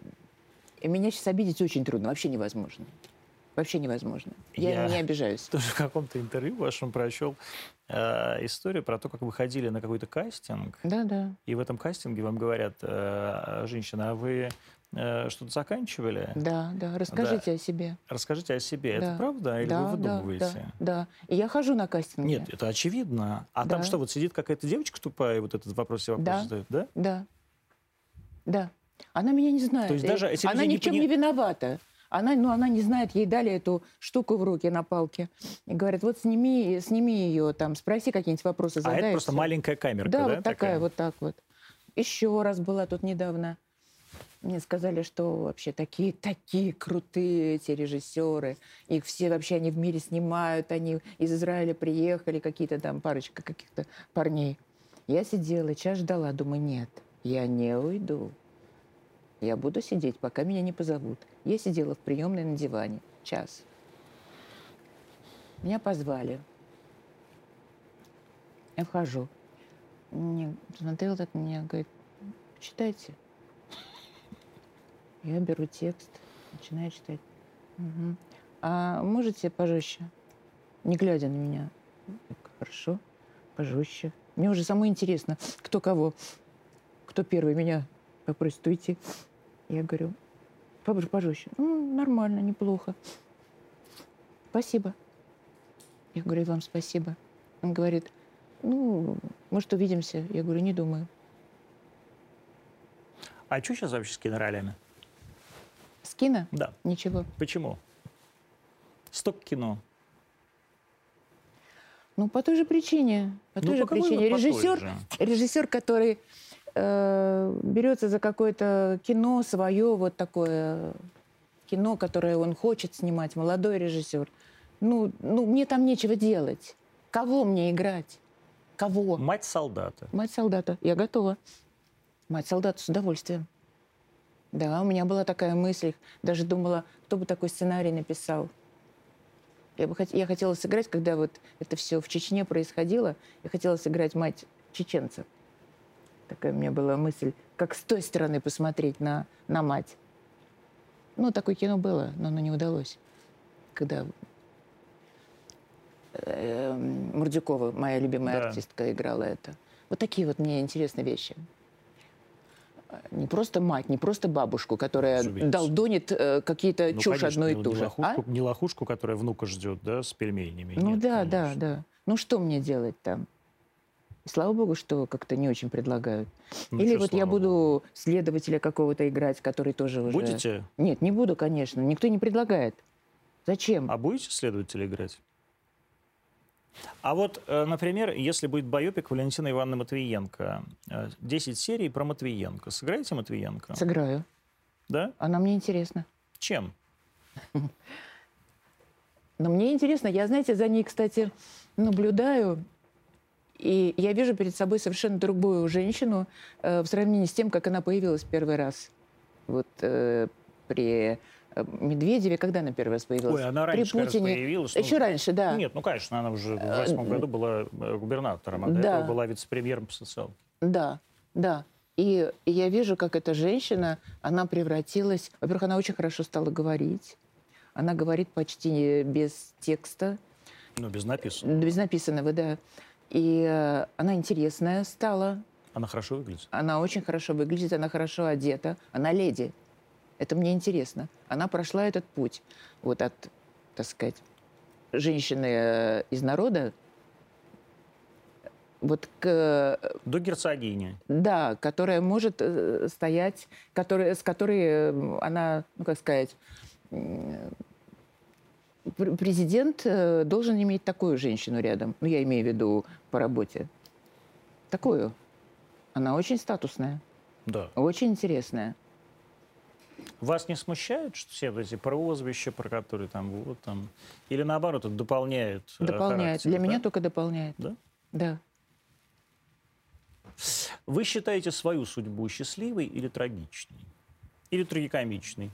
меня сейчас обидеть очень трудно, вообще невозможно. Вообще невозможно. Я, Я не обижаюсь. Тоже в каком-то интервью вашем прочел э, историю про то, как вы ходили на какой-то кастинг. Да, да. И в этом кастинге вам говорят, э, женщина, а вы э, что-то заканчивали? Да, да. Расскажите да. о себе. Расскажите о себе. Да. Это правда или да, вы выдумываете? Да, да, да. И я хожу на кастинги. Нет, это очевидно. А да. там что, вот сидит какая-то девочка тупая, и вот этот вопрос себе вопрос да. задает, да? Да. Да. Она меня не знает. То есть даже, Она ни в чем не виновата. Она, ну, она не знает, ей дали эту штуку в руки на палке. И говорят, вот сними, сними ее, там, спроси какие-нибудь вопросы, задай. А это просто всё. маленькая камерка, Да, да? вот такая, вот так вот. Еще раз была тут недавно. Мне сказали, что вообще такие, такие крутые эти режиссеры. Их все вообще они в мире снимают. Они из Израиля приехали, какие-то там парочка каких-то парней. Я сидела, час ждала, думаю, нет, я не уйду. Я буду сидеть, пока меня не позовут. Я сидела в приемной на диване. Час. Меня позвали. Я вхожу. Мне смотрел на меня, говорит, читайте. Я беру текст, начинаю читать. «Мгм. А можете пожестче? Не глядя на меня. Хорошо, пожестче. Мне уже самое интересно, кто кого. Кто первый меня попросит уйти. Я говорю, «Пож- пожестче. «М, нормально, неплохо. Спасибо. Я говорю, «И вам спасибо. Он говорит, ну, может, увидимся. Я говорю, не думаю. А что сейчас вообще с киноролями? С кино? Да. Ничего. Почему? Столько кино. Ну, по той же причине. По той Ну, же по причине. Режиссер, режиссер, который э, берется за какое-то кино свое, вот такое кино, которое он хочет снимать, молодой режиссер. Ну, ну, мне там нечего делать. Кого мне играть? Кого? Мать солдата. Мать солдата. Я готова. Мать солдата с удовольствием. Да, у меня была такая мысль. Даже думала, кто бы такой сценарий написал. Я, бы хот- я хотела сыграть, когда вот это все в Чечне происходило, я хотела сыграть мать чеченца. Такая у меня была мысль, как с той стороны посмотреть на, на мать. Ну, такое кино было, но оно не удалось. Когда э, Мурдюкова, моя любимая Да. артистка, играла это. Вот такие вот мне интересны вещи. Не просто мать, не просто бабушку, которая Разумеется. долдонит э, какие-то Ну, чушь конечно, одно и не- же. лохушку, А? не лохушку, которая внука ждет, да, с пельменями. Ну Нет, да, да, конечно. да. Ну что мне делать там? И слава богу, что как-то не очень предлагают. Ну, Или вот я буду богу. следователя какого-то играть, который тоже уже... Будете? Нет, не буду, конечно. Никто не предлагает. Зачем? А будете следователя играть? А вот, э, например, если будет байопик Валентина Ивановны Матвиенко, э, 10 серий про Матвиенко. Сыграете Матвиенко? Сыграю. Да? Она мне интересна. Чем? Но мне интересно, я, знаете, за ней, кстати, наблюдаю, и я вижу перед собой совершенно другую женщину э, в сравнении с тем, как она появилась первый раз. Вот э, при э, Медведеве, когда она первый раз появилась? Ой, она при раньше, кажется, Путине. появилась. ну, Еще раньше, да. Нет, ну, конечно, она уже в восьмом году была э, губернатором, а до Да. этого была вице-премьером по социалке. Да, да. И, я вижу, как эта женщина, она превратилась... Во-первых, она очень хорошо стала говорить. Она говорит почти без текста. Ну, без напису. Без написанного, да. И э, она интересная стала. Она хорошо выглядит. Она очень хорошо выглядит, она хорошо одета. Она леди. Это мне интересно. Она прошла этот путь. Вот от, так сказать, женщины э, из народа вот к, э, До герцогини. да, которая может стоять, которая, с которой она, ну как сказать, президент э, должен иметь такую женщину рядом. Ну, я имею в виду по работе. Такую. Она очень статусная, Да. очень интересная. Вас не смущает, что все эти прозвища, про которые там вот там, или наоборот, это дополняет? э, Дополняет. характер, Для меня да? только дополняет. Да? Да. Вы считаете свою судьбу счастливой или трагичной? Или трагикомичной?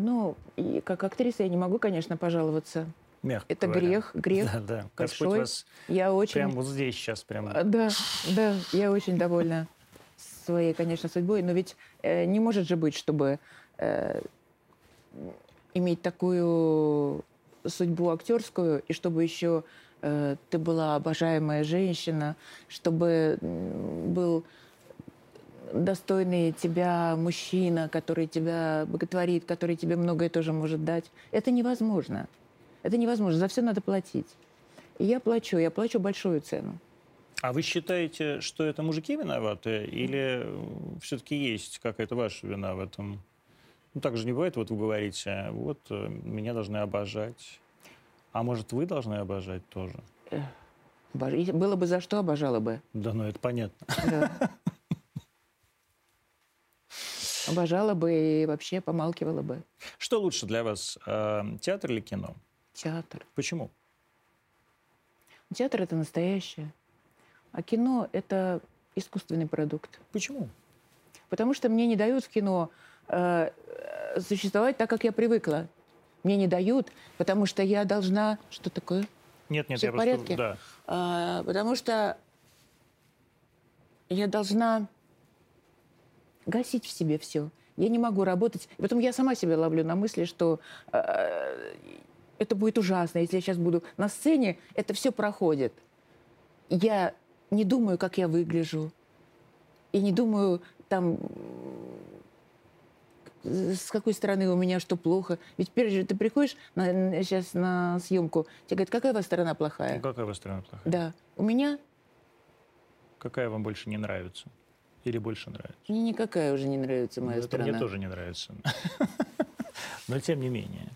Ну, и как актриса я не могу, конечно, пожаловаться. Мягко Это говоря. грех, грех Да, да. Господь большой. вас Я очень... прямо вот здесь сейчас прям... А, Да, да, я очень довольна своей, конечно, судьбой. Но ведь э, не может же быть, чтобы э, иметь такую судьбу актерскую, и чтобы еще э, ты была обожаемая женщина, чтобы был достойный тебя мужчина, который тебя боготворит, который тебе многое тоже может дать. Это невозможно. Это невозможно. За все надо платить. И я плачу, я плачу большую цену. А вы считаете, что это мужики виноваты, или все-таки есть какая-то ваша вина в этом? Ну, так же не бывает, вот вы говорите, вот э, меня должны обожать. А может, вы должны обожать тоже? Обож- Было бы за что, обожала бы. Да, ну это понятно. Да. Обожала бы и вообще помалкивала бы. Что лучше для вас, э, театр или кино? Театр. Почему? Театр — это настоящее. А кино — это искусственный продукт. Почему? Потому что мне не дают в кино э, э, существовать так, как я привыкла. Мне не дают, потому что я должна... Что такое? Нет, нет, Всё я в просто... порядке? Да. А, потому что я должна гасить в себе все. Я не могу работать. И потом я сама себя ловлю на мысли, что э, это будет ужасно, если я сейчас буду на сцене, это все проходит. Я не думаю, как я выгляжу. И не думаю, там, с какой стороны у меня что плохо. Ведь прежде же ты приходишь на, сейчас на съемку, тебе говорят, какая у вас сторона плохая? Ну, какая у вас страна плохая? Да. У меня Какая вам больше не нравится? Или больше нравится? мне никакая уже не нравится моя Ну, это сторона. мне тоже не нравится. Но тем не менее.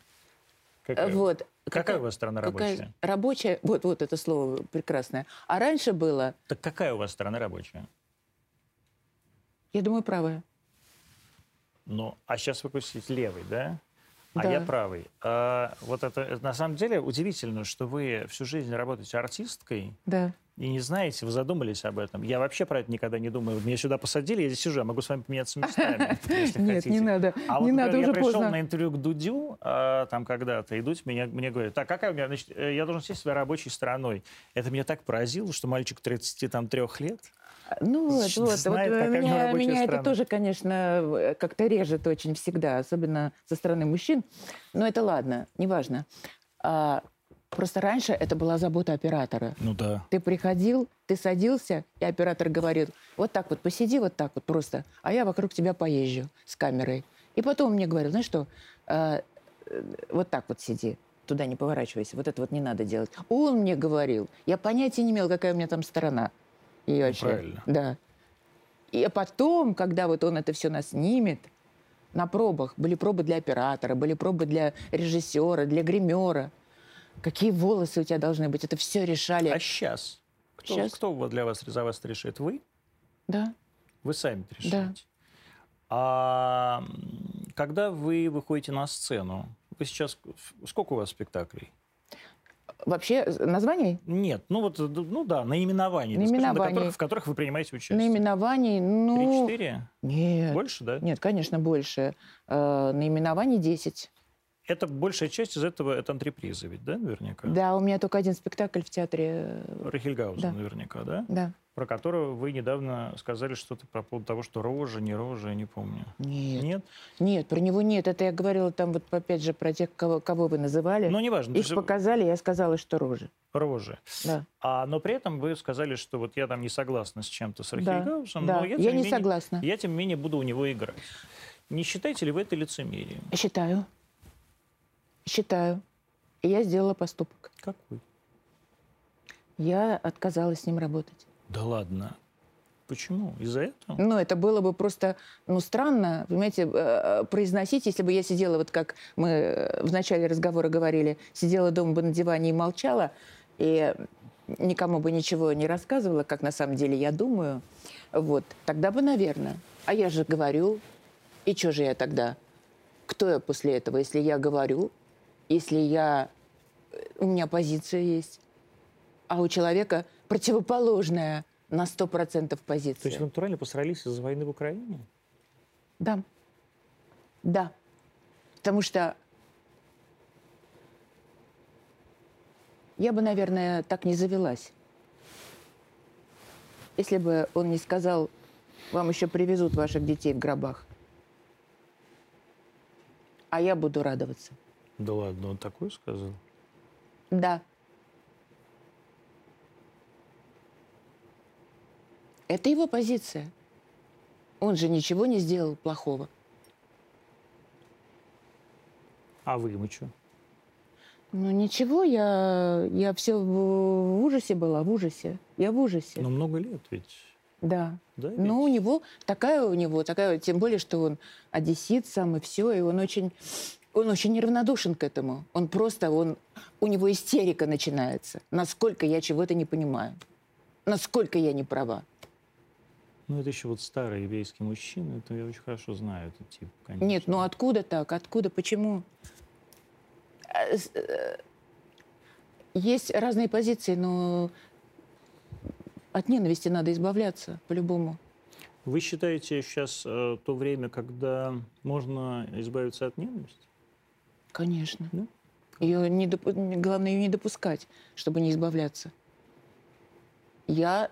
Какая, Вот. какая у вас страна какая- рабочая? Рабочая, вот, вот это слово прекрасное. А раньше было, Так какая у вас страна рабочая? я думаю, правая. Ну, а сейчас вы кусите левый, да? А Да. я правый. А вот это, это на самом деле удивительно, что вы всю жизнь работаете артисткой Да. И не знаете, вы задумались об этом. Я вообще про это никогда не думаю. Меня сюда посадили, я здесь сижу, я могу с вами поменяться местами, если Нет, хотите. не надо. А не вот, надо, например, уже я пришел поздно. на интервью к Дудю, а, там когда-то, идут, меня, мне говорят, так, какая у меня, значит, э, я должен сесть своей рабочей стороной. Это меня так поразило, что мальчик 33 лет, Ну вот, вот, вот знает, него меня, меня это тоже, конечно, э, как-то режет очень всегда, особенно со стороны мужчин. Но это ладно, неважно. А, просто раньше это была забота оператора. ну да. Ты приходил, ты садился, и оператор говорит, вот так вот посиди, вот так вот просто, а я вокруг тебя поезжу с камерой. И потом мне говорил, знаешь что, э, э, вот так вот сиди, туда не поворачивайся, вот это вот не надо делать. Он мне говорил, я понятия не имел, какая у меня там сторона. И вообще, правильно. Да. И потом, когда вот он это все нас снимет, на пробах, были пробы для оператора, были пробы для режиссера, для гримера, какие волосы у тебя должны быть, это все решали. А сейчас? Кто, Щас? кто для вас за вас решит? Вы? Да. Вы сами решаете? А м, когда вы выходите на сцену, вы сейчас... Сколько у вас спектаклей? Вообще, названий? Нет, ну вот, ну да, наименований, да, скажем, Наименований. которых- в которых вы принимаете участие. Наименований, ну... Три-четыре? Нет. Больше, да? Нет, конечно, больше. Э, наименований 10. Это большая часть из этого, это антреприза ведь, да, наверняка? Да, у меня только один спектакль в театре. Рахельгаузен Да. наверняка, да? Да. Про которого вы недавно сказали что-то по поводу того, что рожа, не рожа, я не помню. Нет. Нет? Нет, про него нет. Это я говорила там вот опять же про тех, кого, кого вы называли. Ну, неважно. Их есть показали, я сказала, что рожи. Рожи. Да. А, но при этом вы сказали, что вот я там не согласна с чем-то с Да, Рахельгаузом, да. но я, Я не менее- согласна. Я, тем не менее, буду у него играть. Не считаете ли вы это лицемерием? Считаю. Считаю. И я сделала поступок. Какой? Я отказалась с ним работать. Да ладно. Почему? Из-за этого? Ну, это было бы просто, ну, странно, понимаете, э, произносить, если бы я сидела, вот как мы э, в начале разговора говорили, сидела дома бы на диване и молчала, и никому бы ничего не рассказывала, как на самом деле я думаю, вот, тогда бы, наверное. А я же говорю, и что же я тогда? Кто я после этого, если я говорю, если я... э, У меня позиция есть, а у человека противоположная на 100% позиция. То есть вы натурально посрались из-за войны в Украине? Да. Да. Потому что я бы, наверное, так не завелась. Если бы он не сказал, вам еще привезут ваших детей в гробах. А я буду радоваться. Да ладно, он такое сказал? Да. Это его позиция. Он же ничего не сделал плохого. А вы ему что? Ну ничего, я, я все в, ужасе была, в ужасе. Я в ужасе. Но много лет ведь. Да. Да, Но у ведь? него такая у него, такая, тем более, что он одессит сам и все, и он очень, он очень неравнодушен к этому. Он просто, он, у него истерика начинается. Насколько я чего-то не понимаю. Насколько я не права. Ну, это еще вот старый еврейский мужчина, это я очень хорошо знаю этот тип, конечно. Нет, ну откуда так? Откуда? Почему? А, э, Есть разные позиции, но от ненависти надо избавляться по-любому. Вы считаете сейчас э, то время, когда можно избавиться от ненависти? Конечно. Да? Ее не допу- Главное ее не допускать, чтобы не избавляться. Я...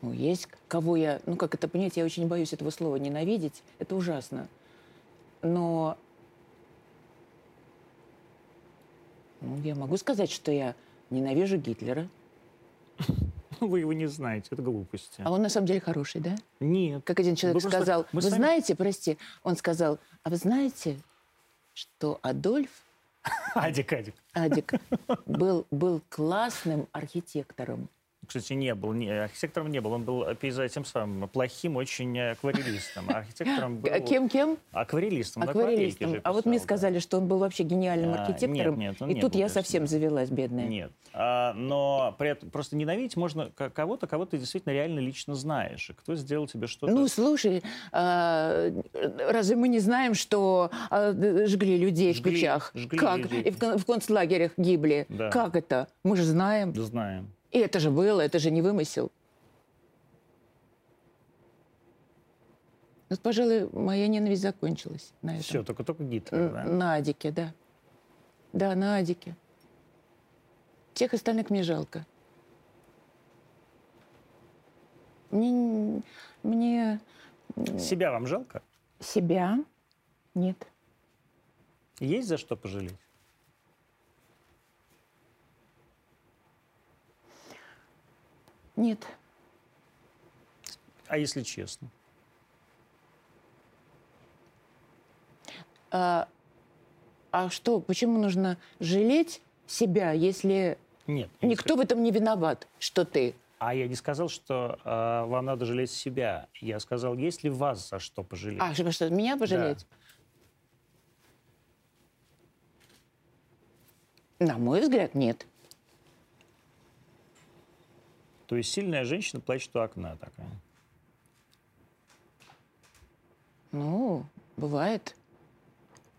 Ну, есть кого я... Ну, как это понять, я очень боюсь этого слова «ненавидеть». Это ужасно. Но... Ну, я могу сказать, что я ненавижу Гитлера. Вы его не знаете, это глупости. А он на самом деле хороший, да? Нет. Как один человек Вы просто- сказал, мы вы сами- знаете, прости, он сказал, а вы знаете, что Адольф Адик, Адик. Адик был, был классным архитектором. Кстати, не был, не, архитектором не был, он был пейзаж тем самым плохим очень акварелистом. А Архитектором был... Кем-кем? Акварелистом. Акварелистом. А вот мне сказали, что он был вообще гениальным А, архитектором. нет, нет, и тут я совсем завелась, бедная. Нет. А, но при этом просто ненавидеть можно кого-то, кого ты действительно реально лично знаешь. Кто сделал тебе что-то... Ну, слушай, а, разве мы не знаем, что жгли людей в жгли как? И в, кон- в концлагерях гибли. Как это? Мы же знаем. Знаем. И это же было, это же не вымысел. Вот, пожалуй, моя ненависть закончилась на этом. Все, только, только Гитлер, Н- да? На Адике, да. Да, на Адике. Всех остальных мне жалко. Мне, мне Себя вам жалко? себя нет. Есть за что пожалеть? Нет. А если честно? А, а что, почему нужно жалеть себя, если Нет. я не никто в этом не виноват, что ты? А я не сказал, что э, вам надо жалеть себя. Я сказал, есть ли вас за что пожалеть? А, что, что, меня пожалеть? На мой взгляд, нет. То есть сильная женщина плачет у окна такая. Ну, бывает.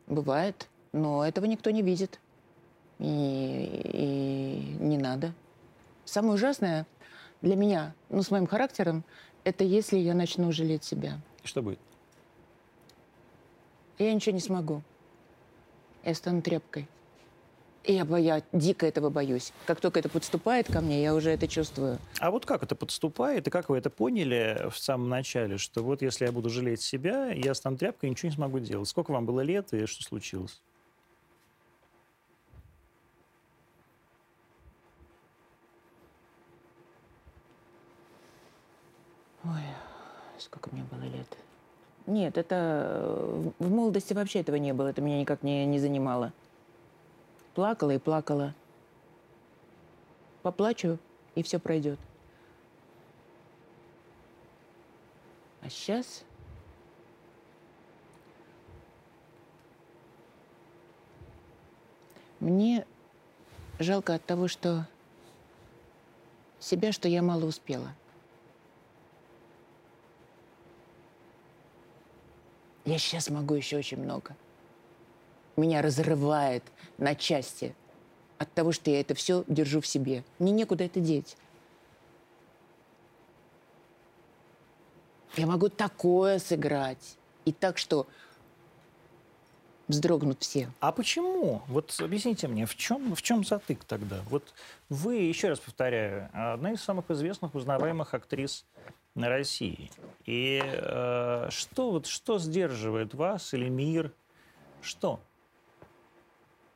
Бывает. Но этого никто не видит. И, и не надо. Самое ужасное для меня, ну, с моим характером, это если я начну жалеть себя. И что будет? Я ничего не смогу. Я стану тряпкой. Я, бо- я дико этого боюсь. Как только это подступает ко мне, я уже это чувствую. А вот как это подступает, и как вы это поняли в самом начале, что вот если я буду жалеть себя, я стану тряпкой и ничего не смогу делать? Сколько вам было лет и что случилось? Ой, сколько мне было лет. Нет, это э, в молодости вообще этого не было. Это меня никак не, не занимало. Плакала и плакала. Поплачу, и все пройдет. А сейчас... Мне жалко от того, что себя, что я мало успела. Я сейчас могу еще очень много. Меня разрывает на части от того, что я это все держу в себе. Мне некуда это деть. Я могу такое сыграть. И так, что вздрогнут все. А почему? Вот объясните мне, в чем, в чем затык тогда? Вот вы, еще раз повторяю, одна из самых известных, узнаваемых актрис на России. И э, что, вот, что сдерживает вас или мир? Что?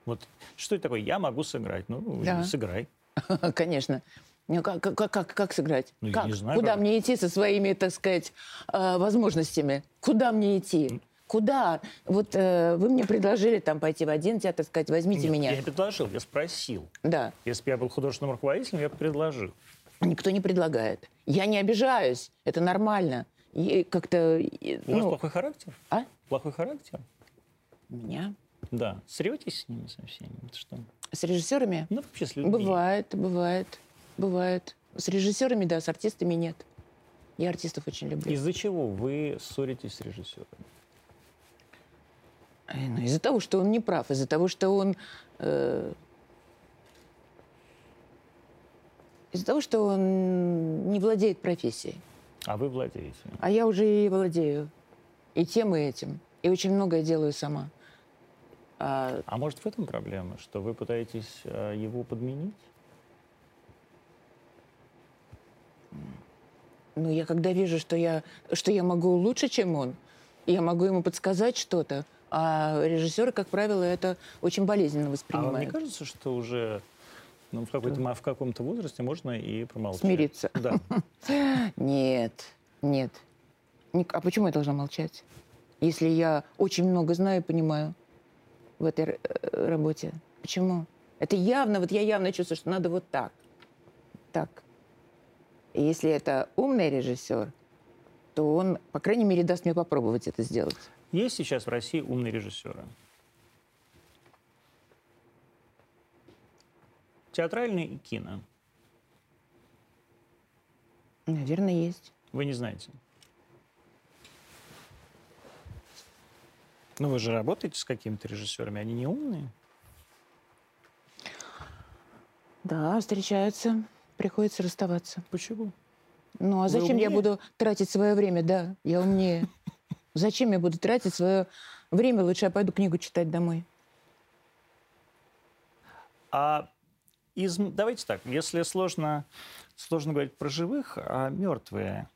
Вот что это такое? Я могу сыграть. Ну, Да. сыграй. Конечно. Ну, как, как, как, как сыграть? Ну, я как? не знаю, Куда как. мне идти со своими, так сказать, э, возможностями? Куда мне идти? Куда? Вот э, вы мне предложили там пойти в один театр, сказать, возьмите Нет, меня. я не предложил, я спросил. Да. Если бы я был художественным руководителем, я бы предложил. Никто не предлагает. Я не обижаюсь. Это нормально. И как-то... У вас ну, плохой характер? а? Плохой характер? У меня? Да. Сретесь с ними со всеми? Это что? С режиссерами? Ну, вообще с людьми. Бывает, бывает, бывает. С режиссерами, да, с артистами нет. Я артистов очень люблю. Из-за чего вы ссоритесь с режиссером? Э, ну, из-за того, что он не прав, из-за того, что он... э, из-за того, что он не владеет профессией. А вы владеете. А я уже и владею. И тем, и этим. И очень многое делаю сама. А, А может, в этом проблема, что вы пытаетесь э, его подменить? ну, я когда вижу, что я, что я могу лучше, чем он, я могу ему подсказать что-то, а режиссеры, как правило, это очень болезненно А вам не воспринимают. кажется, что уже ну, в, какой-то, в каком-то возрасте можно и промолчать? Смириться. Да. Нет, нет. А почему я должна молчать? Если я очень много знаю и понимаю в этой э, работе. Почему? Это явно, вот я явно чувствую, что надо вот так. Так. И если это умный режиссер, то он, по крайней мере, даст мне попробовать это сделать. Есть сейчас в России умные режиссеры? Театральные и кино. Наверное, есть. Вы не знаете? Ну, вы же работаете с какими-то режиссерами, они не умные? Да, встречаются, приходится расставаться. Почему? Ну, а зачем я буду тратить свое время? Да, я умнее. Зачем я буду тратить свое время? Лучше я пойду книгу читать домой. А из, давайте так, если сложно, сложно говорить про живых, а мертвые,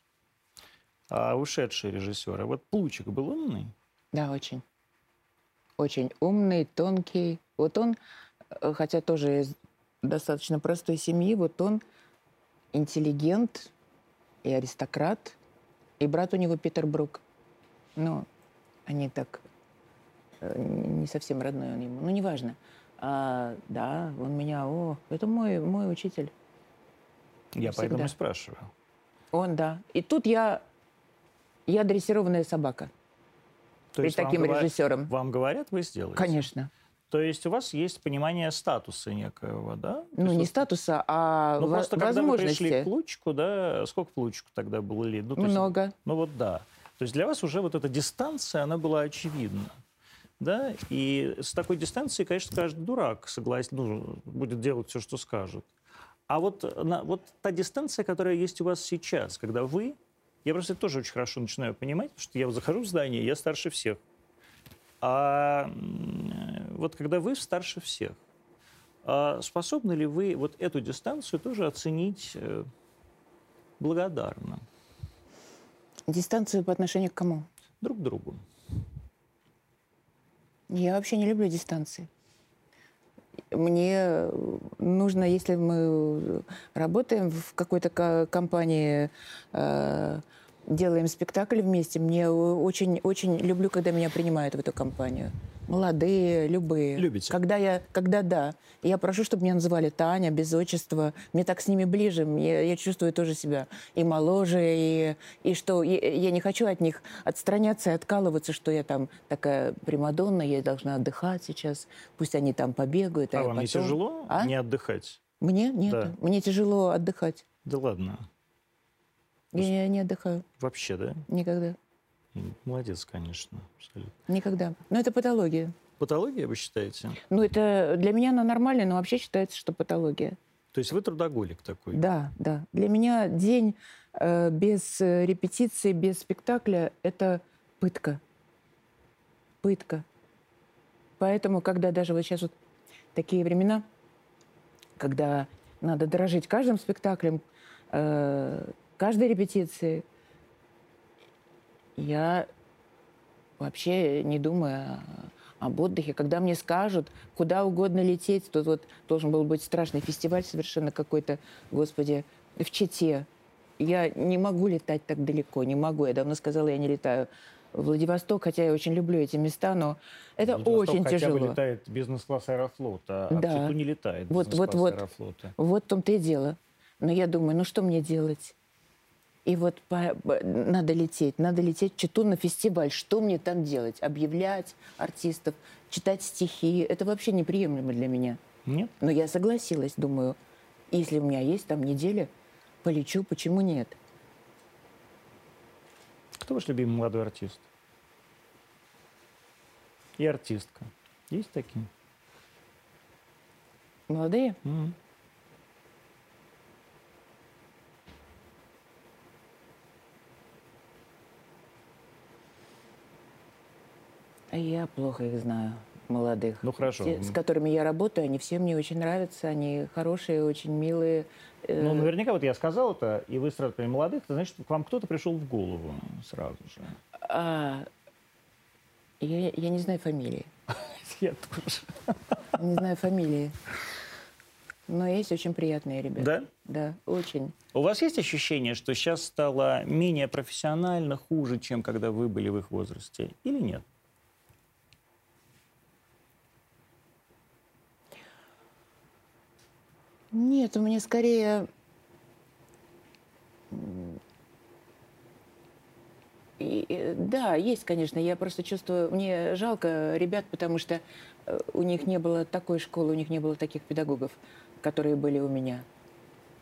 а ушедшие режиссеры. Вот Плучик был умный? Да, очень. Очень умный, тонкий. Вот он, э, хотя тоже из достаточно простой семьи, вот он интеллигент и аристократ. И брат у него Питер Брук. Ну, они так э, не совсем родной он ему. Ну, неважно. А, да, он меня, о, это мой, мой учитель. Я Всегда. поэтому и спрашиваю. Он, да. И тут я, я дрессированная собака То перед вам таким говор- режиссером. Вам говорят, вы сделаете? Конечно. То есть у вас есть понимание статуса некоего, да? Ну, есть не статуса, а Ну, во- просто когда вы пришли к возможности. Плучику, да, сколько Плучику тогда было лет? Ну, то есть- Много. ну вот да. То есть для вас уже вот эта дистанция, она была очевидна. Да? И с такой дистанцией, конечно, каждый дурак согласен, ну, будет делать все, что скажет. А вот, на, вот та дистанция, которая есть у вас сейчас, когда вы... Я просто это тоже очень хорошо начинаю понимать, потому что я захожу в здание, я старше всех. А вот когда вы старше всех, а способны ли вы вот эту дистанцию тоже оценить э, благодарно Дистанцию по отношению к кому? друг к другу? Я вообще не люблю дистанции. Мне э, нужно, если мы работаем в какой-то ко- компании, э, делаем спектакль вместе, мне очень-очень люблю, когда меня принимают в эту компанию. Молодые, любые. Любите? Когда я, когда да. Я прошу, чтобы меня называли Таня, без отчества. Мне так с ними ближе. Мне, я чувствую тоже себя и моложе, и, и что я, я не хочу от них отстраняться и откалываться, что я там такая примадонна, я должна отдыхать сейчас. Пусть они там побегают. А я вам не потом- тяжело А? не отдыхать? Мне? Нет. Да. Мне тяжело отдыхать. Да ладно. Я не отдыхаю. Вообще, да? Никогда. Молодец, конечно. абсолютно. Никогда. Но это патология. Патология, вы считаете? Ну, это для меня она нормальная, но вообще считается, что патология. То есть вы трудоголик такой? Да, да. Для меня день э, без э, репетиции, без спектакля – это пытка. Пытка. Поэтому, когда даже вот сейчас вот такие времена, когда надо дорожить каждым спектаклем, э, каждой репетицией, я вообще не думаю об отдыхе. Когда мне скажут, куда угодно лететь, тут вот должен был быть страшный фестиваль совершенно какой-то, господи, в Чите. Я не могу летать так далеко, не могу. Я давно сказала, я не летаю Владивосток, хотя я очень люблю эти места, но это очень хотя тяжело. бы летает бизнес-класс Аэрофлота, а Да. в Читу не летает Вот, бизнес-класс вот, вот. Аэрофлота. Вот в том-то и дело. Но я думаю, ну что мне делать? И вот по- надо лететь, надо лететь Читу на фестиваль. Что мне там делать? Объявлять артистов, читать стихи. Это вообще неприемлемо для меня. Нет? Но я согласилась, думаю, если у меня есть там неделя, полечу, почему нет? Кто ваш любимый молодой артист? И артистка. Есть такие? Молодые? Мгм. Я плохо их знаю, молодых. Ну, хорошо. Те, с которыми я работаю, они все мне очень нравятся, они хорошие, очень милые. Э, Ну, наверняка вот я сказал это, и вы сразу молодых, это значит, к вам кто-то пришел в голову сразу же. а, я, я не знаю фамилии. Я тоже. Не знаю фамилии. Но есть очень приятные ребята. Да? Да, очень. У вас есть ощущение, что сейчас стало менее профессионально, хуже, чем когда вы были в их возрасте? Или нет? Нет, у меня скорее... и- и- да, есть, конечно. Я просто чувствую, мне жалко ребят, потому что э, у них не было такой школы, у них не было таких педагогов, которые были у меня.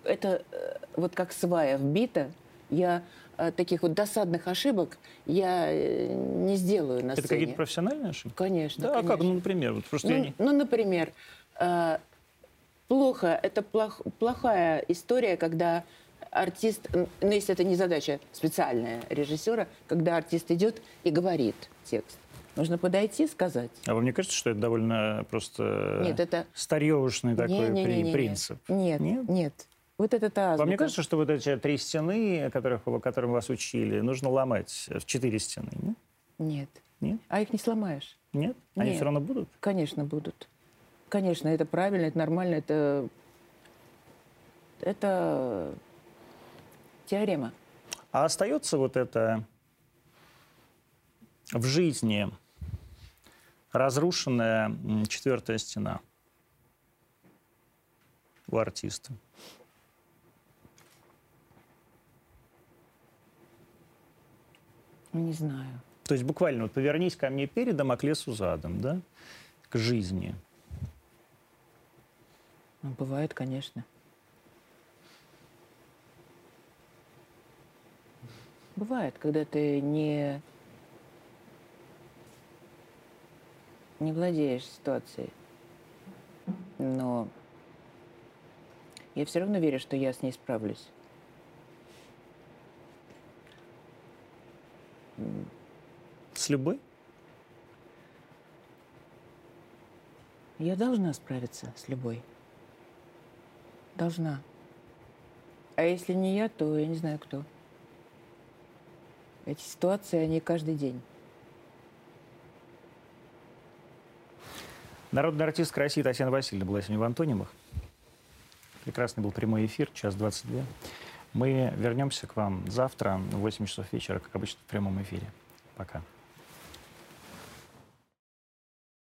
Это э, вот как свая вбита. Я э, таких вот досадных ошибок я э, не сделаю на это сцене. какие-то профессиональные ошибки? Конечно, Да, а как? конечно. Ну, например, вот просто я Ну, не... ну, например, э, плохо, это плох- плохая история, когда артист, ну, если это не задача специальная режиссера, когда артист идет и говорит текст. Нужно подойти, сказать. А вам не кажется, что это довольно просто Нет, это... старьевушный такой при- Не-не-не-не-не. принцип? Нет, Нет? нет. Вот это та Вам не кажется, что вот эти три стены, которых, которым вас учили, нужно ломать в четыре стены? Нет? Нет. Нет? А их не сломаешь. Нет? Они Нет. все равно будут? Конечно, будут. Конечно, это правильно, это нормально, это... Это теорема. А остается вот это в жизни разрушенная четвертая стена у артиста. Не знаю. То есть буквально вот повернись ко мне передом, а к лесу задом, да? К жизни. Ну, бывает, конечно. Бывает, когда ты не, не владеешь ситуацией. Но я все равно верю, что я с ней справлюсь. С любой? Я должна справиться с любой. Должна. А если не я, то я не знаю кто. Эти ситуации, они каждый день. Народная артистка России Татьяна Васильевна была сегодня в Антонимах. Прекрасный был прямой эфир, час 22. Мы вернемся к вам завтра в 8 часов вечера, как обычно, в прямом эфире. Пока.